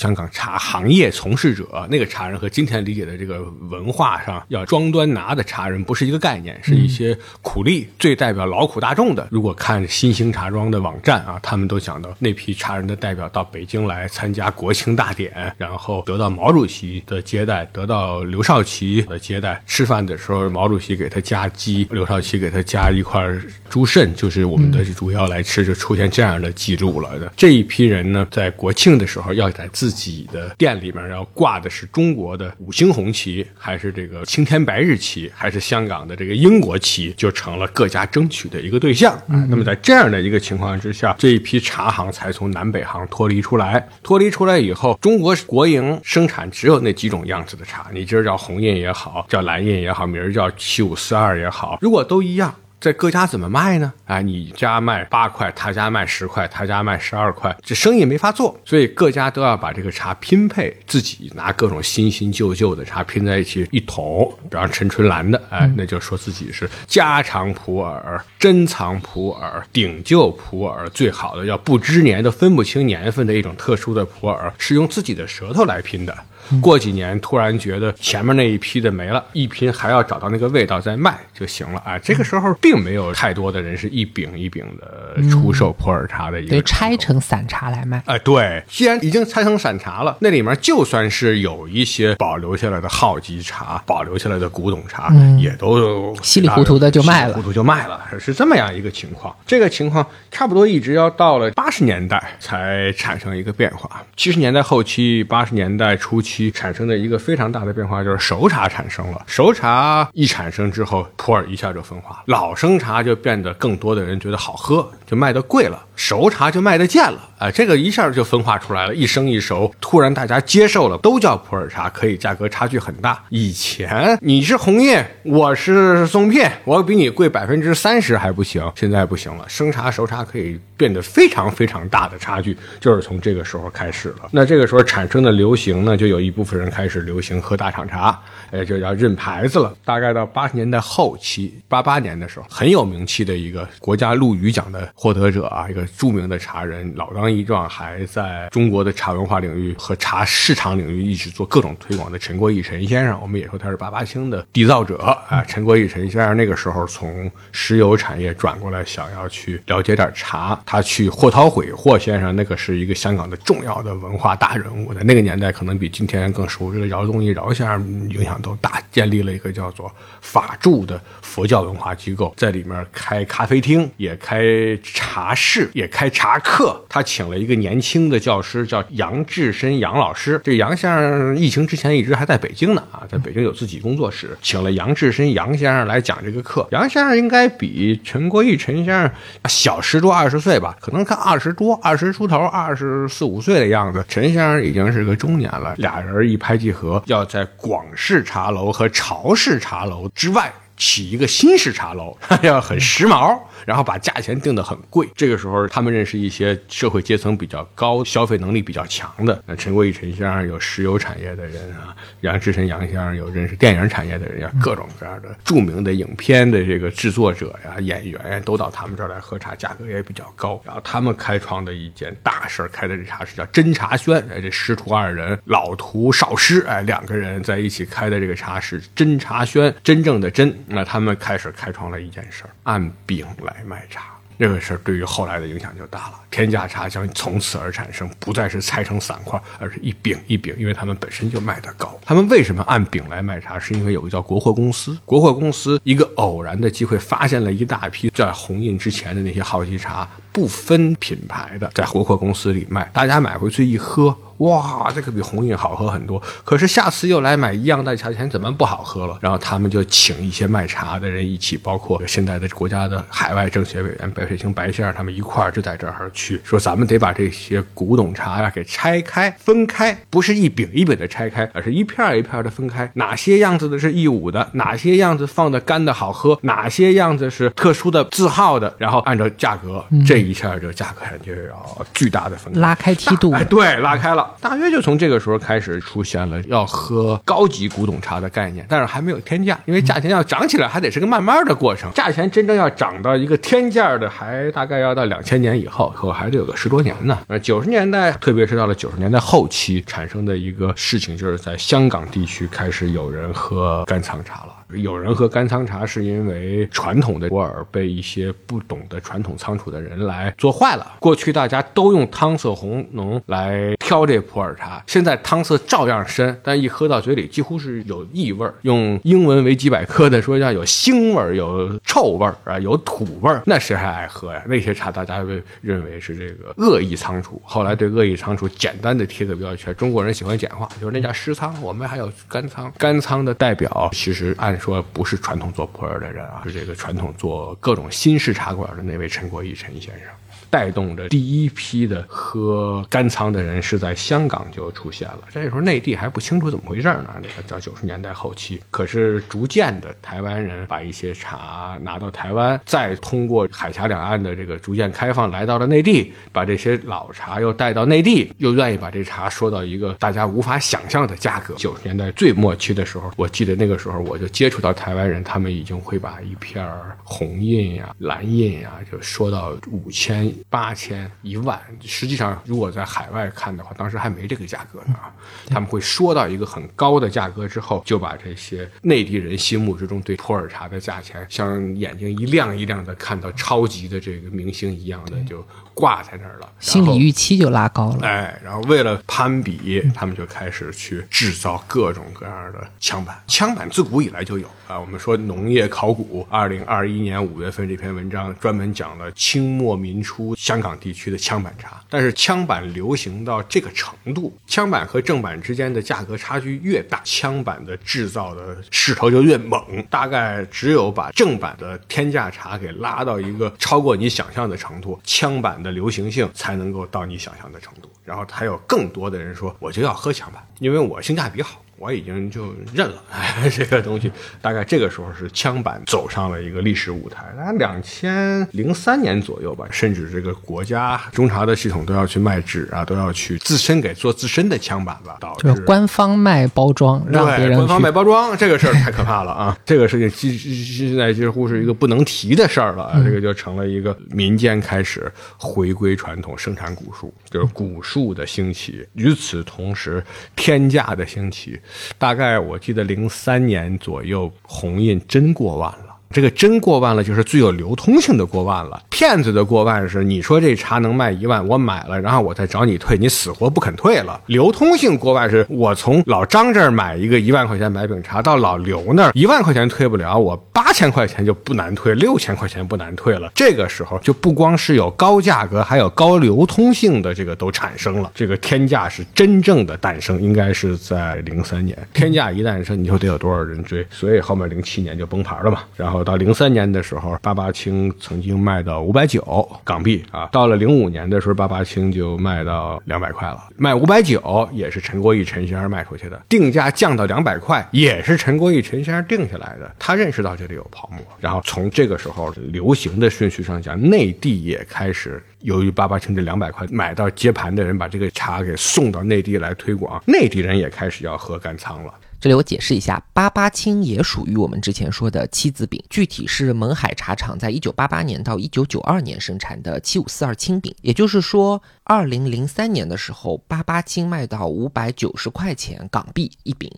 香港茶行业从事者，那个茶人和今天理解的这个文化上要装端拿的茶人不是一个概念，是一些苦力，最代表劳苦大众的。如果看新兴茶庄的网站啊，他们都讲到那批茶人的代表到北京来参加国庆大典，然后得到毛主席的接待，得到刘少奇的接待。吃饭的时候，毛主席给他加鸡，刘少奇给他加一块猪肾，就是我们的主要来吃，就出现这样的记录了。这一批人呢，在国庆的时候要在自己的店里面要挂的是中国的五星红旗，还是这个青天白日旗，还是香港的这个英国旗，就成了各家争取的一个对象啊。那么在这样的一个情况之下，这一批茶行才从南北行脱离出来。脱离出来以后，中国国营生产只有那几种样子的茶，你今儿叫红印也好，叫蓝印也好，明儿叫七五四二也好，如果都一样。在各家怎么卖呢？哎，你家卖八块，他家卖十块，他家卖十二块，这生意没法做。所以各家都要把这个茶拼配，自己拿各种新新旧旧的茶拼在一起一桶。比方陈春兰的，哎，那就说自己是家常普洱、珍藏普洱、顶旧普洱，最好的要不知年都分不清年份的一种特殊的普洱，是用自己的舌头来拼的。过几年突然觉得前面那一批的没了，一拼还要找到那个味道再卖就行了啊！这个时候并没有太多的人是一饼一饼的出售普洱茶的一个，对，拆成散茶来卖。哎，对，既然已经拆成散茶了，那里面就算是有一些保留下来的号级茶，保留下来的古董茶，也都稀里糊涂的就卖了，糊涂就卖了，是这么样一个情况。这个情况差不多一直要到了八十年代才产生一个变化，七十年代后期，八十年代初期。产生的一个非常大的变化就是熟茶产生了。熟茶一产生之后，普洱一下就分化了，老生茶就变得更多的人觉得好喝，就卖的贵了；熟茶就卖的贱了。哎，这个一下就分化出来了，一生一熟，突然大家接受了，都叫普洱茶，可以价格差距很大。以前你是红叶，我是松片，我比你贵百分之三十还不行，现在不行了，生茶熟茶可以变得非常非常大的差距，就是从这个时候开始了。那这个时候产生的流行呢，就有一部分人开始流行喝大厂茶，哎，就要认牌子了。大概到八十年代后期，八八年的时候，很有名气的一个国家陆羽奖的获得者啊，一个著名的茶人老当。益壮还在中国的茶文化领域和茶市场领域一直做各种推广的陈国义陈先生，我们也说他是八八青的缔造者啊。陈国义陈先生那个时候从石油产业转过来，想要去了解点茶，他去霍韬会霍先生那个是一个香港的重要的文化大人物，在那个年代可能比今天。天更熟知的饶宗颐饶先生影响都大，建立了一个叫做法住的佛教文化机构，在里面开咖啡厅，也开茶室，也开茶课。他请了一个年轻的教师，叫杨志深杨老师。这杨先生疫情之前一直还在北京呢啊，在北京有自己工作室，请了杨志深杨先生来讲这个课。杨先生应该比陈国义陈先生小十多二十岁吧，可能看二十多、二十出头、二十四五岁的样子。陈先生已经是个中年了，俩人一拍即合，要在广式茶楼和潮式茶楼之外。起一个新式茶楼，要很时髦，然后把价钱定得很贵。这个时候，他们认识一些社会阶层比较高、消费能力比较强的。那陈国义陈先生有石油产业的人啊，杨志深杨先生有认识电影产业的人呀，各种各样的著名的影片的这个制作者呀、演员呀，都到他们这儿来喝茶，价格也比较高。然后他们开创的一件大事开的这茶室叫真茶轩，哎，这师徒二人，老徒少师，哎，两个人在一起开的这个茶室真茶轩，真正的真。那他们开始开创了一件事儿，按饼来卖茶。这个事儿对于后来的影响就大了，天价茶将从此而产生，不再是拆成散块，而是一饼一饼，因为他们本身就卖得高。他们为什么按饼来卖茶？是因为有个叫国货公司，国货公司一个偶然的机会发现了一大批在红印之前的那些好奇茶，不分品牌的，在国货公司里卖，大家买回去一喝。哇，这个比红印好喝很多。可是下次又来买一样的茶钱，怎么不好喝了？然后他们就请一些卖茶的人一起，包括现在的国家的海外政协委员白水清白先生，他们一块儿就在这儿去说，咱们得把这些古董茶呀给拆开、分开，不是一饼一饼的拆开，而是一片一片的分开。哪些样子的是义乌的？哪些样子放的干的好喝？哪些样子是特殊的字号的？然后按照价格，这一下就价格上就要巨大的分开，拉开梯度。哎，对，拉开了。大约就从这个时候开始出现了要喝高级古董茶的概念，但是还没有天价，因为价钱要涨起来还得是个慢慢的过程。价钱真正要涨到一个天价的，还大概要到两千年以后，可还得有个十多年呢。呃，九十年代，特别是到了九十年代后期，产生的一个事情，就是在香港地区开始有人喝干仓茶了。有人喝干仓茶，是因为传统的普洱被一些不懂得传统仓储的人来做坏了。过去大家都用汤色红浓来挑这普洱茶，现在汤色照样深，但一喝到嘴里几乎是有异味儿。用英文维基百科的说叫有腥味儿、有臭味儿啊、有土味儿，那谁还爱喝呀？那些茶大家会认为是这个恶意仓储。后来对恶意仓储简单的贴个标签，中国人喜欢简化，就是那叫湿仓，我们还有干仓。干仓的代表其实按说不是传统做普洱的人啊，是这个传统做各种新式茶馆的那位陈国义陈先生。带动着第一批的喝干仓的人是在香港就出现了，这时候内地还不清楚怎么回事呢。那个到九十年代后期，可是逐渐的台湾人把一些茶拿到台湾，再通过海峡两岸的这个逐渐开放，来到了内地，把这些老茶又带到内地，又愿意把这茶说到一个大家无法想象的价格。九十年代最末期的时候，我记得那个时候我就接触到台湾人，他们已经会把一片红印呀、蓝印呀，就说到五千。八千一万，实际上如果在海外看的话，当时还没这个价格呢啊。他们会说到一个很高的价格之后，就把这些内地人心目之中对普洱茶的价钱，像眼睛一亮一亮的看到超级的这个明星一样的，就挂在那儿了，心理预期就拉高了。哎，然后为了攀比，他们就开始去制造各种各样的枪板。枪板自古以来就有啊。我们说农业考古，二零二一年五月份这篇文章专门讲了清末民初。香港地区的枪板茶，但是枪板流行到这个程度，枪板和正版之间的价格差距越大，枪板的制造的势头就越猛。大概只有把正版的天价茶给拉到一个超过你想象的程度，枪的流行性才能够到你想象的程度。然后还有更多的人说，我就要喝强版，因为我性价比好。我已经就认了，这个东西大概这个时候是枪版走上了一个历史舞台。那两千零三年左右吧，甚至这个国家中茶的系统都要去卖纸啊，都要去自身给做自身的枪版了，导致官方卖包装，让别人官方卖包装这个事儿太可怕了啊！这个事情几现在几乎是一个不能提的事儿了，这个就成了一个民间开始回归传统生产古树，就是古树的兴起。与此同时，天价的兴起。大概我记得零三年左右，红印真过万了。这个真过万了，就是最有流通性的过万了。骗子的过万是，你说这茶能卖一万，我买了，然后我再找你退，你死活不肯退了。流通性过万是，我从老张这儿买一个一万块钱买饼茶，到老刘那儿一万块钱退不了，我八千块钱就不难退，六千块钱不难退了。这个时候就不光是有高价格，还有高流通性的这个都产生了。这个天价是真正的诞生，应该是在零三年。天价一诞生，你说得有多少人追？所以后面零七年就崩盘了嘛。然后到零三年的时候，八八青曾经卖到五百九港币啊。到了零五年的时候，八八青就卖到两百块了。卖五百九也是陈国义陈先生卖出去的，定价降到两百块也是陈国义陈先生定下来的。他认识到这里有泡沫，然后从这个时候流行的顺序上讲，内地也开始由于八八青这两百块买到接盘的人把这个茶给送到内地来推广，内地人也开始要喝干仓了。这里我解释一下，八八青也属于我们之前说的七子饼，具体是勐海茶厂在一九八八年到一九九二年生产的七五四二青饼。也就是说，二零零三年的时候，八八青卖到五百九十块钱港币一饼，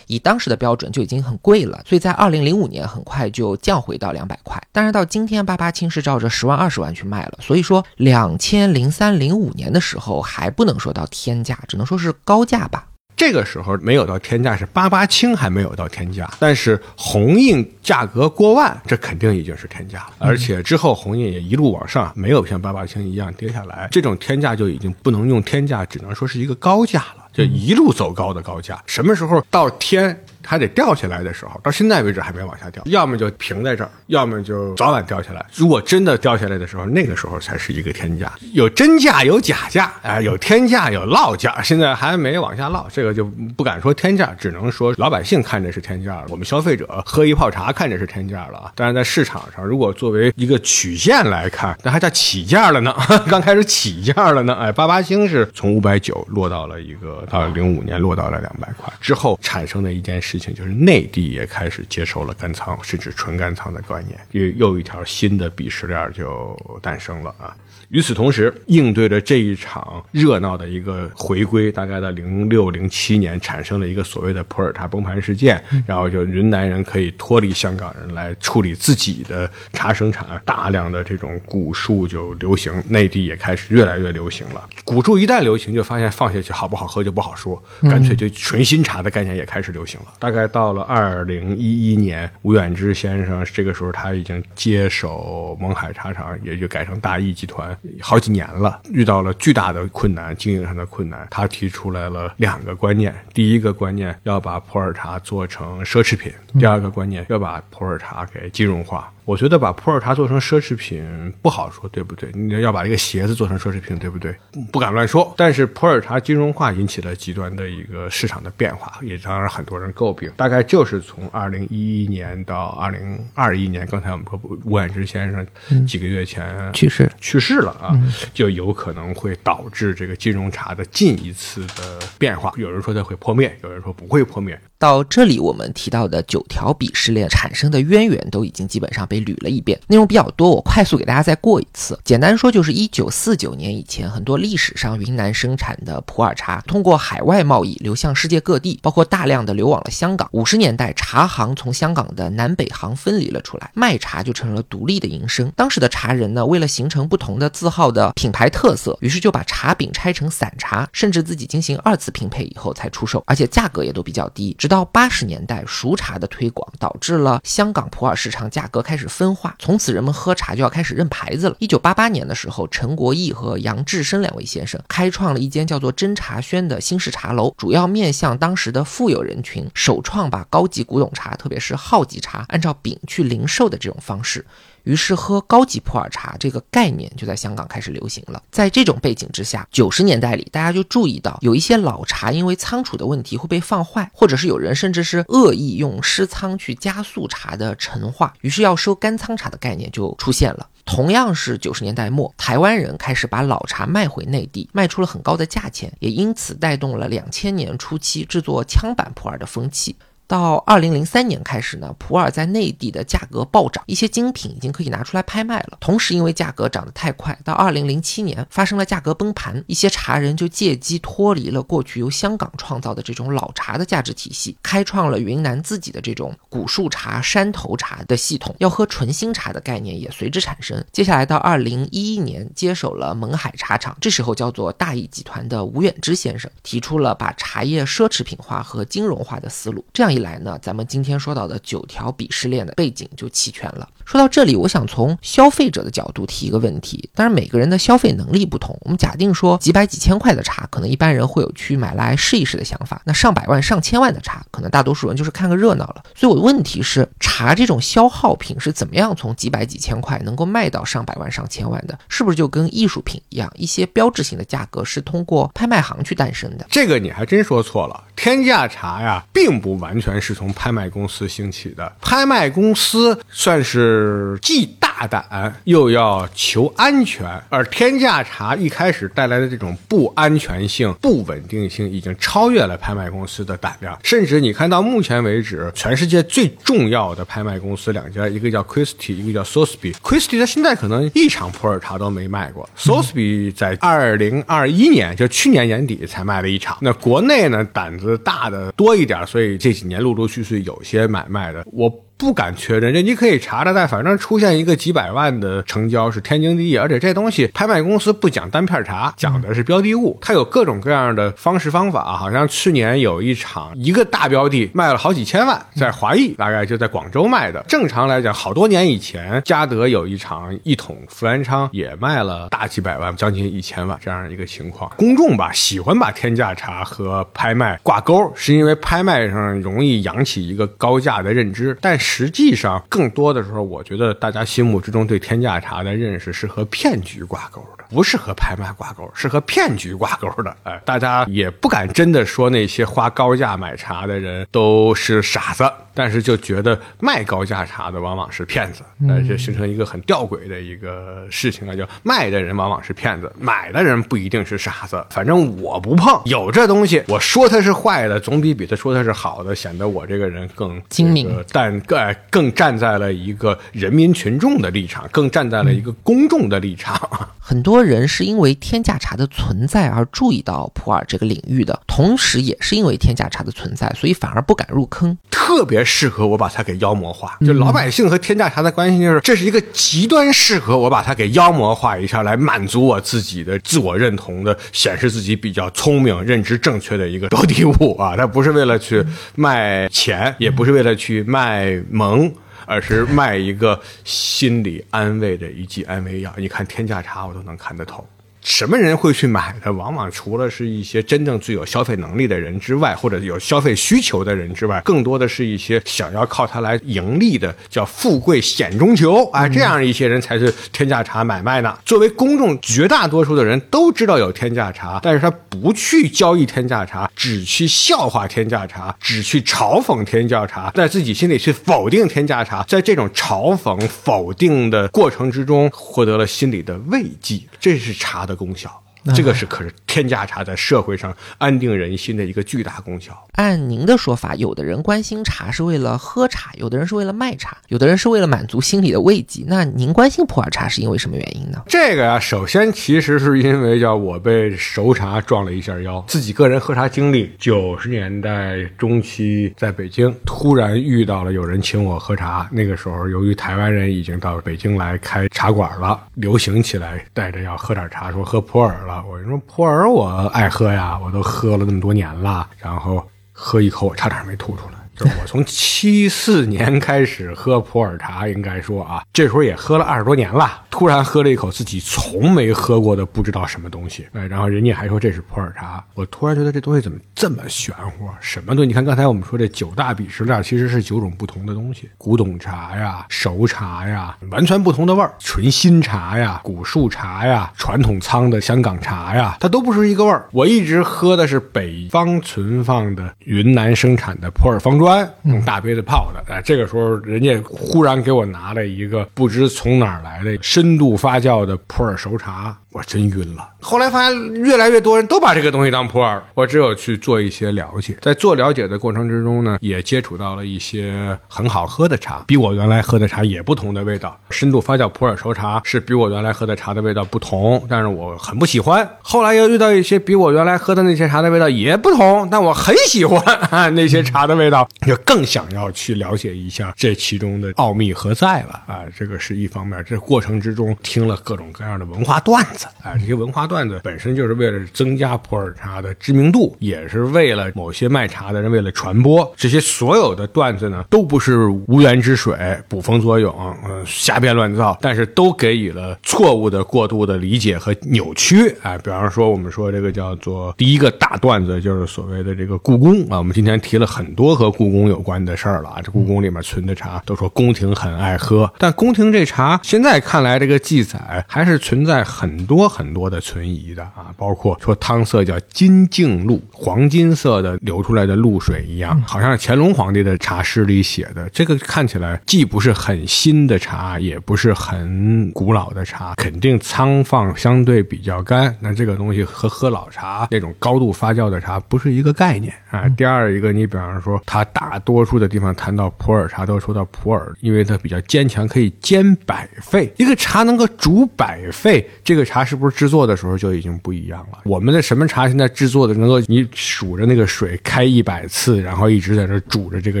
以当时的标准就已经很贵了。所以在二零零五年很快就降回到两百块。但是到今天，八八青是照着十万二十万去卖了。所以说，两千零三零五年的时候还不能说到天价，只能说是高价吧。这个时候没有到天价，是八八青还没有到天价，但是红印价格过万，这肯定已经是天价了。而且之后红印也一路往上，没有像八八青一样跌下来，这种天价就已经不能用天价，只能说是一个高价了，就一路走高的高价。什么时候到天？还得掉下来的时候，到现在为止还没往下掉，要么就平在这儿，要么就早晚掉下来。如果真的掉下来的时候，那个时候才是一个天价，有真价有假价，哎，有天价有落价，现在还没往下落，这个就不敢说天价，只能说老百姓看着是天价了，我们消费者喝一泡茶看着是天价了啊。但是在市场上，如果作为一个曲线来看，那还叫起价了呢，刚开始起价了呢。哎，八八星是从五百九落到了一个，到零五年落到了两百块之后产生的一件事。事情就是内地也开始接受了干仓，甚至纯干仓的观念，又又一条新的鄙视链就诞生了啊！与此同时，应对着这一场热闹的一个回归，大概在零六零七年产生了一个所谓的普洱茶崩盘事件，然后就云南人可以脱离香港人来处理自己的茶生产，大量的这种古树就流行，内地也开始越来越流行了。古树一旦流行，就发现放下去好不好喝就不好说，干脆就纯新茶的概念也开始流行了。大概到了二零一一年，吴远之先生这个时候他已经接手勐海茶厂，也就改成大益集团好几年了，遇到了巨大的困难，经营上的困难。他提出来了两个观念：第一个观念要把普洱茶做成奢侈品；第二个观念要把普洱茶给金融化。我觉得把普洱茶做成奢侈品不好说，对不对？你要把这个鞋子做成奢侈品，对不对？不敢乱说。但是普洱茶金融化引起了极端的一个市场的变化，也当然很多人诟病。大概就是从二零一一年到二零二一年，刚才我们说吴婉之先生几个月前去世去世了啊，就有可能会导致这个金融茶的近一次的变化。有人说它会破灭，有人说不会破灭。到这里，我们提到的九条鄙视链产生的渊源都已经基本上被捋了一遍，内容比较多，我快速给大家再过一次。简单说，就是一九四九年以前，很多历史上云南生产的普洱茶通过海外贸易流向世界各地，包括大量的流往了香港。五十年代，茶行从香港的南北行分离了出来，卖茶就成了独立的营生。当时的茶人呢，为了形成不同的字号的品牌特色，于是就把茶饼拆成散茶，甚至自己进行二次拼配以后才出售，而且价格也都比较低。到八十年代，熟茶的推广导致了香港普洱市场价格开始分化，从此人们喝茶就要开始认牌子了。一九八八年的时候，陈国义和杨志生两位先生开创了一间叫做真茶轩的新式茶楼，主要面向当时的富有人群，首创把高级古董茶，特别是号级茶，按照饼去零售的这种方式。于是喝高级普洱茶这个概念就在香港开始流行了。在这种背景之下，九十年代里，大家就注意到有一些老茶因为仓储的问题会被放坏，或者是有人甚至是恶意用湿仓去加速茶的陈化，于是要收干仓茶的概念就出现了。同样是九十年代末，台湾人开始把老茶卖回内地，卖出了很高的价钱，也因此带动了两千年初期制作枪版普洱的风气。到二零零三年开始呢，普洱在内地的价格暴涨，一些精品已经可以拿出来拍卖了。同时，因为价格涨得太快，到二零零七年发生了价格崩盘，一些茶人就借机脱离了过去由香港创造的这种老茶的价值体系，开创了云南自己的这种古树茶、山头茶的系统，要喝纯新茶的概念也随之产生。接下来到二零一一年，接手了勐海茶厂，这时候叫做大益集团的吴远之先生提出了把茶叶奢侈品化和金融化的思路。这样来呢，咱们今天说到的九条鄙视链的背景就齐全了。说到这里，我想从消费者的角度提一个问题。当然，每个人的消费能力不同。我们假定说几百几千块的茶，可能一般人会有去买来试一试的想法。那上百万、上千万的茶，可能大多数人就是看个热闹了。所以我的问题是，茶这种消耗品是怎么样从几百几千块能够卖到上百万、上千万的？是不是就跟艺术品一样，一些标志性的价格是通过拍卖行去诞生的？这个你还真说错了。天价茶呀，并不完全是从拍卖公司兴起的。拍卖公司算是是既大胆又要求安全，而天价茶一开始带来的这种不安全性、不稳定性，已经超越了拍卖公司的胆量。甚至你看到目前为止，全世界最重要的拍卖公司两家，一个叫 Christie，一个叫 s o s b y。Christie 它现在可能一场普洱茶都没卖过 s o s b y 在二零二一年，就去年年底才卖了一场。那国内呢，胆子大的多一点，所以这几年陆陆续续有些买卖的，我。不敢确认，这你可以查查，但反正出现一个几百万的成交是天经地义。而且这东西拍卖公司不讲单片茶，讲的是标的物，它有各种各样的方式方法。好像去年有一场一个大标的卖了好几千万，在华裔，大概就在广州卖的。正常来讲，好多年以前，嘉德有一场一桶福元昌也卖了大几百万，将近一千万这样一个情况。公众吧喜欢把天价茶和拍卖挂钩，是因为拍卖上容易扬起一个高价的认知，但是。实际上，更多的时候，我觉得大家心目之中对天价茶的认识是和骗局挂钩的，不是和拍卖挂钩，是和骗局挂钩的。哎，大家也不敢真的说那些花高价买茶的人都是傻子。但是就觉得卖高价茶的往往是骗子，那就形成一个很吊诡的一个事情啊。就卖的人往往是骗子，买的人不一定是傻子。反正我不碰，有这东西，我说它是坏的，总比比他说它是好的显得我这个人更精明。但更更站在了一个人民群众的立场，更站在了一个公众的立场。很多人是因为天价茶的存在而注意到普洱这个领域的，同时也是因为天价茶的存在，所以反而不敢入坑。特别适合我把它给妖魔化，就老百姓和天价茶的关系，就是这是一个极端适合我把它给妖魔化一下，来满足我自己的自我认同的，显示自己比较聪明、认知正确的一个标的物啊！它不是为了去卖钱，也不是为了去卖萌。而是卖一个心理安慰的一剂安慰药。你看天价茶，我都能看得透。什么人会去买它？往往除了是一些真正具有消费能力的人之外，或者有消费需求的人之外，更多的是一些想要靠它来盈利的，叫富贵险中求啊，这样一些人才是天价茶买卖呢。作为公众，绝大多数的人都知道有天价茶，但是他不去交易天价茶，只去笑话天价茶，只去嘲讽天价茶，在自己心里去否定天价茶，在这种嘲讽否定的过程之中，获得了心理的慰藉，这是茶的。功效，这个是可是天价茶在社会上安定人心的一个巨大功效。按您的说法，有的人关心茶是为了喝茶，有的人是为了卖茶，有的人是为了满足心理的慰藉。那您关心普洱茶是因为什么原因呢？这个呀，首先其实是因为叫我被熟茶撞了一下腰，自己个人喝茶经历，九十年代中期在北京突然遇到了有人请我喝茶。那个时候，由于台湾人已经到北京来开茶馆了，流行起来，带着要喝点茶，说喝普洱了。我说普洱我爱喝呀，我都喝了那么多年了，然后。喝一口，我差点没吐出来。就我从七四年开始喝普洱茶，应该说啊，这时候也喝了二十多年了。突然喝了一口自己从没喝过的不知道什么东西，哎，然后人家还说这是普洱茶，我突然觉得这东西怎么这么玄乎？什么东西？你看刚才我们说这九大鄙视链其实是九种不同的东西：古董茶呀、熟茶呀，完全不同的味儿；纯新茶呀、古树茶呀、传统仓的香港茶呀，它都不是一个味儿。我一直喝的是北方存放的云南生产的普洱方砖。用大杯子泡的，哎，这个时候人家忽然给我拿了一个不知从哪儿来的深度发酵的普洱熟茶。我真晕了。后来发现越来越多人都把这个东西当普洱，我只有去做一些了解，在做了解的过程之中呢，也接触到了一些很好喝的茶，比我原来喝的茶也不同的味道。深度发酵普洱熟茶是比我原来喝的茶的味道不同，但是我很不喜欢。后来又遇到一些比我原来喝的那些茶的味道也不同，但我很喜欢啊那些茶的味道，就更想要去了解一下这其中的奥秘何在了啊！这个是一方面，这过程之中听了各种各样的文化段子啊，这些文化段子本身就是为了增加普洱茶的知名度，也是为了某些卖茶的人为了传播。这些所有的段子呢，都不是无源之水、捕风捉影，嗯，瞎编乱造，但是都给予了错误的、过度的理解和扭曲啊。比方说，我们说这个叫做第一个大段子，就是所谓的这个故宫啊。我们今天提了很多和故宫有关的事儿了啊，这故宫里面存的茶都说宫廷很爱喝，但宫廷这茶现在看来，这个记载还是存在很多很多的存疑的啊，包括说汤色叫金净露，黄金色的流出来的露水一样，好像是乾隆皇帝的茶诗里写的。这个看起来既不是很新的茶，也不是很古老的茶，肯定仓放相对比较干。那这个东西和喝老茶那种高度发酵的茶不是一个概念啊。第二一个，你比方说，它大多数的地方谈到普洱茶都说到普洱，因为它比较坚强，可以煎百沸。一个茶能够煮百沸，这个茶茶是不是制作的时候就已经不一样了？我们的什么茶现在制作的能够你数着那个水开一百次，然后一直在这煮着这个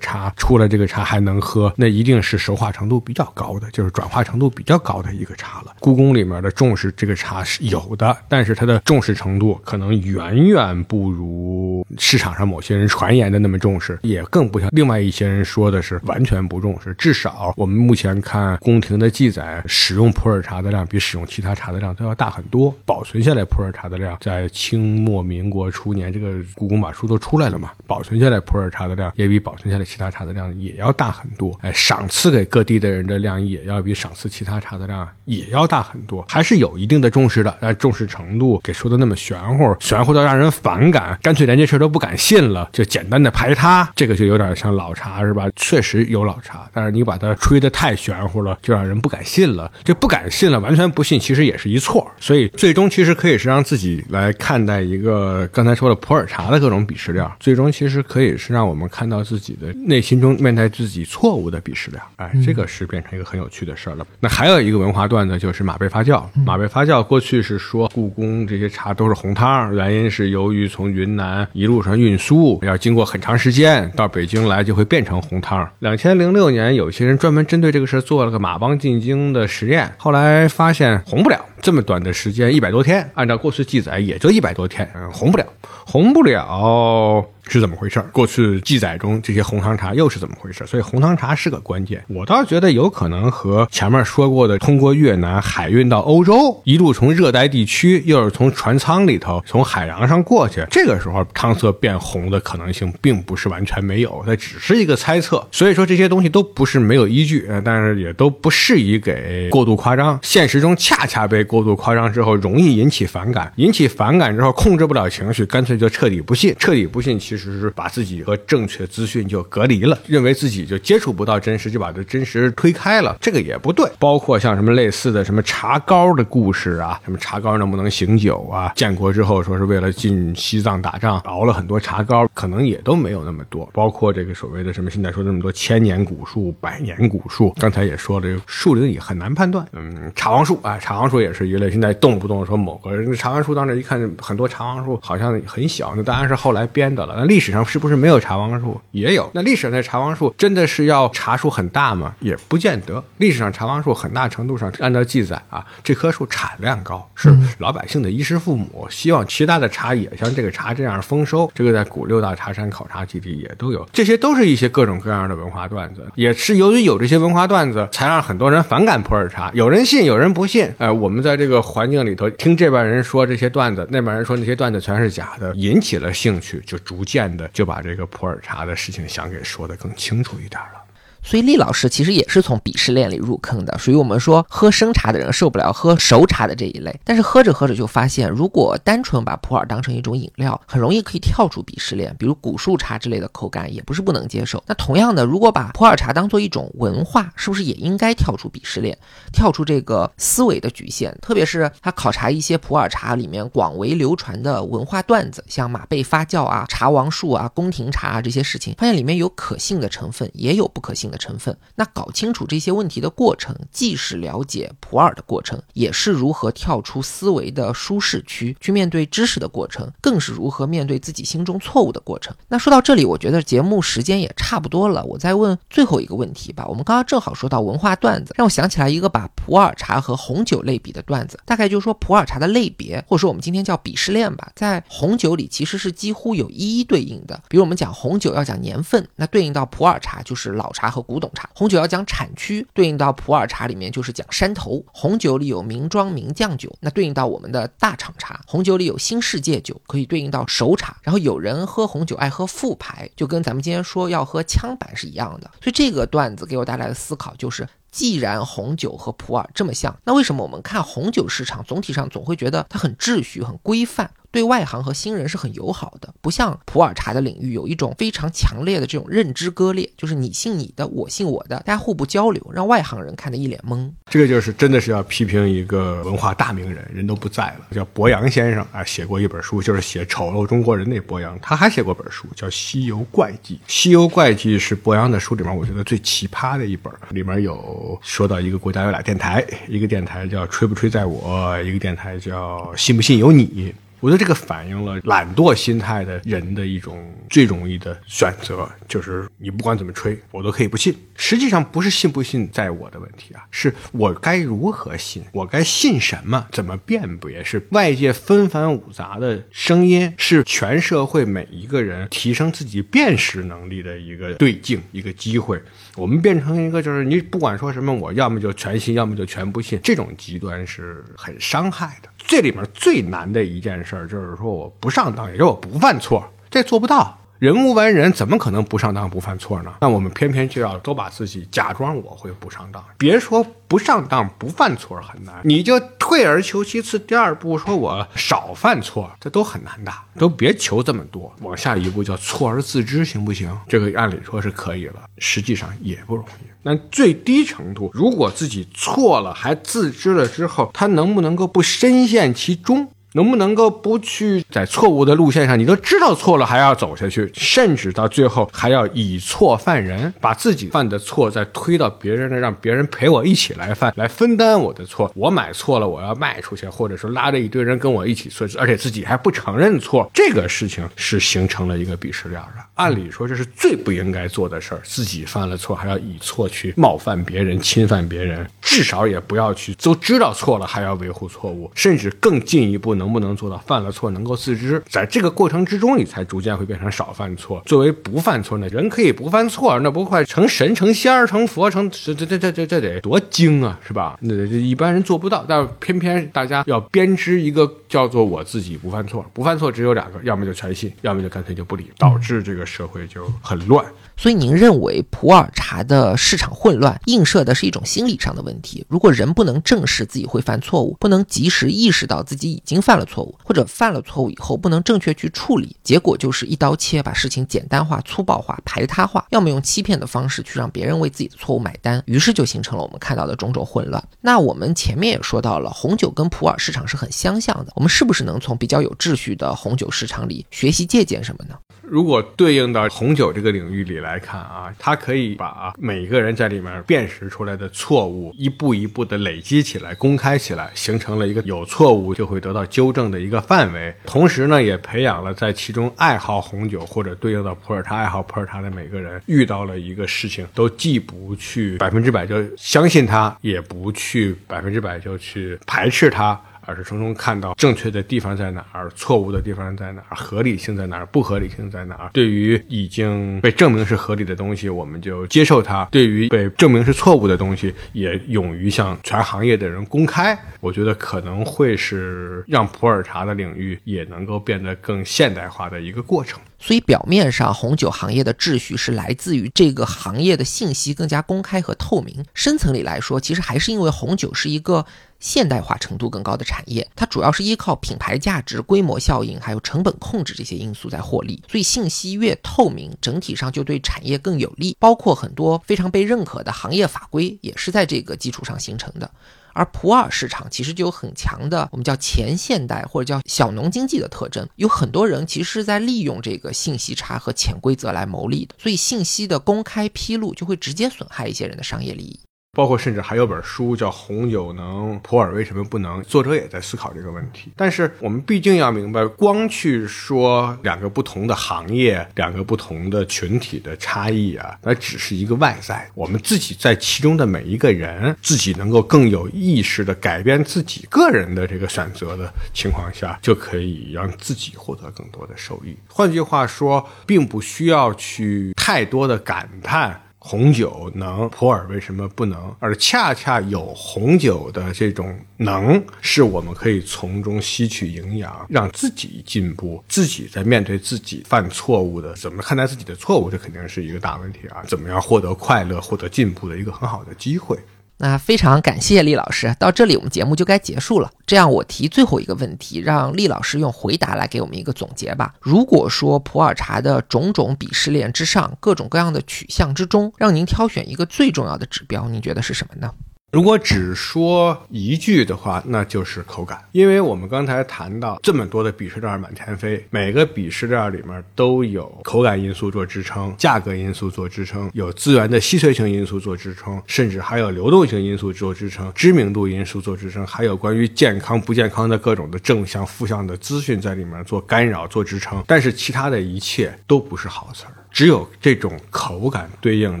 茶，出来这个茶还能喝，那一定是熟化程度比较高的，就是转化程度比较高的一个茶了。故宫里面的重视这个茶是有的，但是它的重视程度可能远远不如市场上某些人传言的那么重视，也更不像另外一些人说的是完全不重视。至少我们目前看宫廷的记载，使用普洱茶的量比使用其他茶的量都要大大很多。保存下来普洱茶的量，在清末民国初年，这个故宫把书都出来了嘛，保存下来普洱茶的量也比保存下来其他茶的量也要大很多。哎，赏赐给各地的人的量也要比赏赐其他茶的量也要大很多，还是有一定的重视的。但重视程度给说的那么玄乎，玄乎到让人反感，干脆连这事都不敢信了，就简单的排他，这个就有点像老茶是吧？确实有老茶，但是你把它吹得太玄乎了，就让人不敢信了。这不敢信了，完全不信，其实也是一错。所以最终其实可以是让自己来看待一个刚才说的普洱茶的各种鄙视链，最终其实可以是让我们看到自己的内心中面对自己错误的鄙视链。哎，这个是变成一个很有趣的事儿了。那还有一个文化段子就是马背发酵。马背发酵过去是说故宫这些茶都是红汤，原因是由于从云南一路上运输要经过很长时间，到北京来就会变成红汤。两千零六年，有些人专门针对这个事儿做了个马帮进京的实验，后来发现红不了。这么短的时间，一百多天，按照过去记载也就一百多天，红不了，红不了。是怎么回事？过去记载中这些红糖茶又是怎么回事？所以红糖茶是个关键。我倒觉得有可能和前面说过的通过越南海运到欧洲，一路从热带地区，又是从船舱里头从海洋上过去，这个时候汤色变红的可能性并不是完全没有，它只是一个猜测。所以说这些东西都不是没有依据，但是也都不适宜给过度夸张。现实中恰恰被过度夸张之后，容易引起反感，引起反感之后控制不了情绪，干脆就彻底不信，彻底不信其。其实是把自己和正确资讯就隔离了，认为自己就接触不到真实，就把这真实推开了，这个也不对。包括像什么类似的什么茶膏的故事啊，什么茶膏能不能醒酒啊？建国之后说是为了进西藏打仗熬了很多茶膏，可能也都没有那么多。包括这个所谓的什么现在说那么多千年古树、百年古树，刚才也说了，这个树龄也很难判断。嗯，茶王树啊，茶王树也是一类。现在动不动说某个人茶王树当时一看，很多茶王树好像很小，那当然是后来编的了。历史上是不是没有茶王树？也有。那历史上的茶王树真的是要茶树很大吗？也不见得。历史上茶王树很大程度上按照记载啊，这棵树产量高，是老百姓的衣食父母，希望其他的茶也像这个茶这样丰收。这个在古六大茶山考察基地也都有。这些都是一些各种各样的文化段子，也是由于有这些文化段子，才让很多人反感普洱茶。有人信，有人不信。哎，我们在这个环境里头听这边人说这些段子，那边人说那些段子全是假的，引起了兴趣，就逐渐。渐的就把这个普洱茶的事情想给说的更清楚一点了。所以厉老师其实也是从鄙视链里入坑的，属于我们说喝生茶的人受不了喝熟茶的这一类。但是喝着喝着就发现，如果单纯把普洱当成一种饮料，很容易可以跳出鄙视链，比如古树茶之类的口感也不是不能接受。那同样的，如果把普洱茶当做一种文化，是不是也应该跳出鄙视链，跳出这个思维的局限？特别是他考察一些普洱茶里面广为流传的文化段子，像马背发酵啊、茶王树啊、宫廷茶啊这些事情，发现里面有可信的成分，也有不可信的成分。那搞清楚这些问题的过程，既是了解普洱的过程，也是如何跳出思维的舒适区去面对知识的过程，更是如何面对自己心中错误的过程。那说到这里，我觉得节目时间也差不多了，我再问最后一个问题吧。我们刚刚正好说到文化段子，让我想起来一个把普洱茶和红酒类比的段子，大概就是说普洱茶的类别，或者说我们今天叫鄙视链吧，在红酒里其实是几乎有一一对应的。比如我们讲红酒要讲年份，那对应到普洱茶就是老茶和古董茶。红酒要讲产区，对应到普洱茶里面就是讲山头。红酒里有名庄名酱酒，那对应到我们的大厂茶。红酒里有新世界酒，可以对应到熟茶。然后有人喝红酒爱喝副牌，就跟咱们今天说要喝枪版是一样的。所以这个段子给我带来的思考就是。既然红酒和普洱这么像，那为什么我们看红酒市场总体上总会觉得它很秩序、很规范？对外行和新人是很友好的，不像普洱茶的领域有一种非常强烈的这种认知割裂，就是你信你的，我信我的，大家互不交流，让外行人看得一脸懵。这个就是真的是要批评一个文化大名人，人都不在了，叫博洋先生啊，写过一本书，就是写丑陋中国人那博洋，他还写过本书叫《西游怪记》。《西游怪记》是博洋的书里面我觉得最奇葩的一本，里面有说到一个国家有俩电台，一个电台叫吹不吹在我，一个电台叫信不信由你。我觉得这个反映了懒惰心态的人的一种最容易的选择，就是你不管怎么吹，我都可以不信。实际上不是信不信在我的问题啊，是我该如何信，我该信什么，怎么辨别？是外界纷繁五杂的声音，是全社会每一个人提升自己辨识能力的一个对镜，一个机会。我们变成一个就是你不管说什么，我要么就全信，要么就全不信，这种极端是很伤害的。这里面最难的一件事就是说，我不上当，也就我不犯错，这做不到。人无完人，怎么可能不上当不犯错呢？那我们偏偏就要都把自己假装我会不上当。别说不上当不犯错很难，你就退而求其次，第二步说我少犯错，这都很难的。都别求这么多，往下一步叫错而自知，行不行？这个按理说是可以了，实际上也不容易。那最低程度，如果自己错了还自知了之后，他能不能够不深陷其中？能不能够不去在错误的路线上？你都知道错了还要走下去，甚至到最后还要以错犯人，把自己犯的错再推到别人那，让别人陪我一起来犯，来分担我的错。我买错了，我要卖出去，或者说拉着一堆人跟我一起错，而且自己还不承认错，这个事情是形成了一个鄙视链的。按理说这是最不应该做的事儿，自己犯了错还要以错去冒犯别人、侵犯别人，至少也不要去都知道错了还要维护错误，甚至更进一步能。能不能做到犯了错能够自知？在这个过程之中，你才逐渐会变成少犯错。作为不犯错的人，可以不犯错，那不快成神、成仙儿、成佛、成这这这这这得多精啊，是吧？那这一般人做不到，但偏偏大家要编织一个叫做我自己不犯错，不犯错只有两个，要么就全信，要么就干脆就不理，导致这个社会就很乱。所以您认为普洱茶的市场混乱映射的是一种心理上的问题？如果人不能正视自己会犯错误，不能及时意识到自己已经犯了错误，或者犯了错误以后不能正确去处理，结果就是一刀切，把事情简单化、粗暴化、排他化，要么用欺骗的方式去让别人为自己的错误买单，于是就形成了我们看到的种种混乱。那我们前面也说到了，红酒跟普洱市场是很相像的，我们是不是能从比较有秩序的红酒市场里学习借鉴什么呢？如果对应到红酒这个领域里来看啊，它可以把每个人在里面辨识出来的错误一步一步的累积起来、公开起来，形成了一个有错误就会得到纠正的一个范围。同时呢，也培养了在其中爱好红酒或者对应到普洱茶爱好普洱茶的每个人，遇到了一个事情，都既不去百分之百就相信它，也不去百分之百就去排斥它。而是从中看到正确的地方在哪儿，错误的地方在哪儿，合理性在哪儿，不合理性在哪儿。对于已经被证明是合理的东西，我们就接受它；对于被证明是错误的东西，也勇于向全行业的人公开。我觉得可能会是让普洱茶的领域也能够变得更现代化的一个过程。所以表面上红酒行业的秩序是来自于这个行业的信息更加公开和透明。深层里来说，其实还是因为红酒是一个现代化程度更高的产业，它主要是依靠品牌价值、规模效应还有成本控制这些因素在获利。所以信息越透明，整体上就对产业更有利。包括很多非常被认可的行业法规，也是在这个基础上形成的。而普洱市场其实就有很强的我们叫前现代或者叫小农经济的特征，有很多人其实是在利用这个信息差和潜规则来牟利的，所以信息的公开披露就会直接损害一些人的商业利益。包括甚至还有本书叫《红酒能，普洱为什么不能》，作者也在思考这个问题。但是我们毕竟要明白，光去说两个不同的行业、两个不同的群体的差异啊，那只是一个外在。我们自己在其中的每一个人，自己能够更有意识的改变自己个人的这个选择的情况下，就可以让自己获得更多的收益。换句话说，并不需要去太多的感叹。红酒能，普洱为什么不能？而恰恰有红酒的这种能，是我们可以从中吸取营养，让自己进步。自己在面对自己犯错误的，怎么看待自己的错误，这肯定是一个大问题啊！怎么样获得快乐、获得进步的一个很好的机会。那非常感谢厉老师，到这里我们节目就该结束了。这样，我提最后一个问题，让厉老师用回答来给我们一个总结吧。如果说普洱茶的种种鄙视链之上，各种各样的取向之中，让您挑选一个最重要的指标，您觉得是什么呢？如果只说一句的话，那就是口感。因为我们刚才谈到这么多的鄙视链满天飞，每个鄙视链里面都有口感因素做支撑，价格因素做支撑，有资源的稀缺性因素做支撑，甚至还有流动性因素做支撑，知名度因素做支撑，还有关于健康不健康的各种的正向负向的资讯在里面做干扰做支撑。但是其他的一切都不是好词儿。只有这种口感对应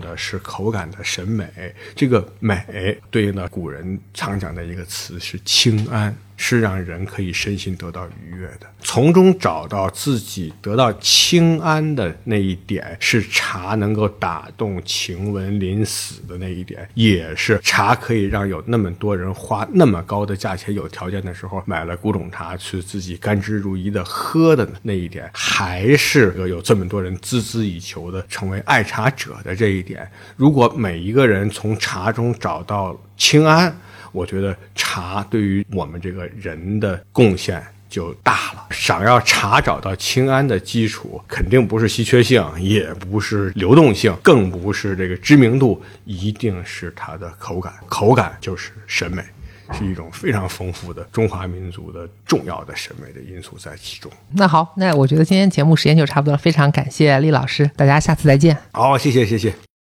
的是口感的审美，这个美对应的古人常讲的一个词是清安。是让人可以身心得到愉悦的，从中找到自己得到清安的那一点，是茶能够打动晴雯临死的那一点，也是茶可以让有那么多人花那么高的价钱，有条件的时候买了古董茶去自己甘之如饴的喝的那一点，还是有这么多人孜孜以求的成为爱茶者的这一点。如果每一个人从茶中找到清安。我觉得茶对于我们这个人的贡献就大了。想要茶找到清安的基础，肯定不是稀缺性，也不是流动性，更不是这个知名度，一定是它的口感。口感就是审美，是一种非常丰富的中华民族的重要的审美的因素在其中。那好，那我觉得今天节目时间就差不多了，非常感谢厉老师，大家下次再见。好，谢谢，谢谢。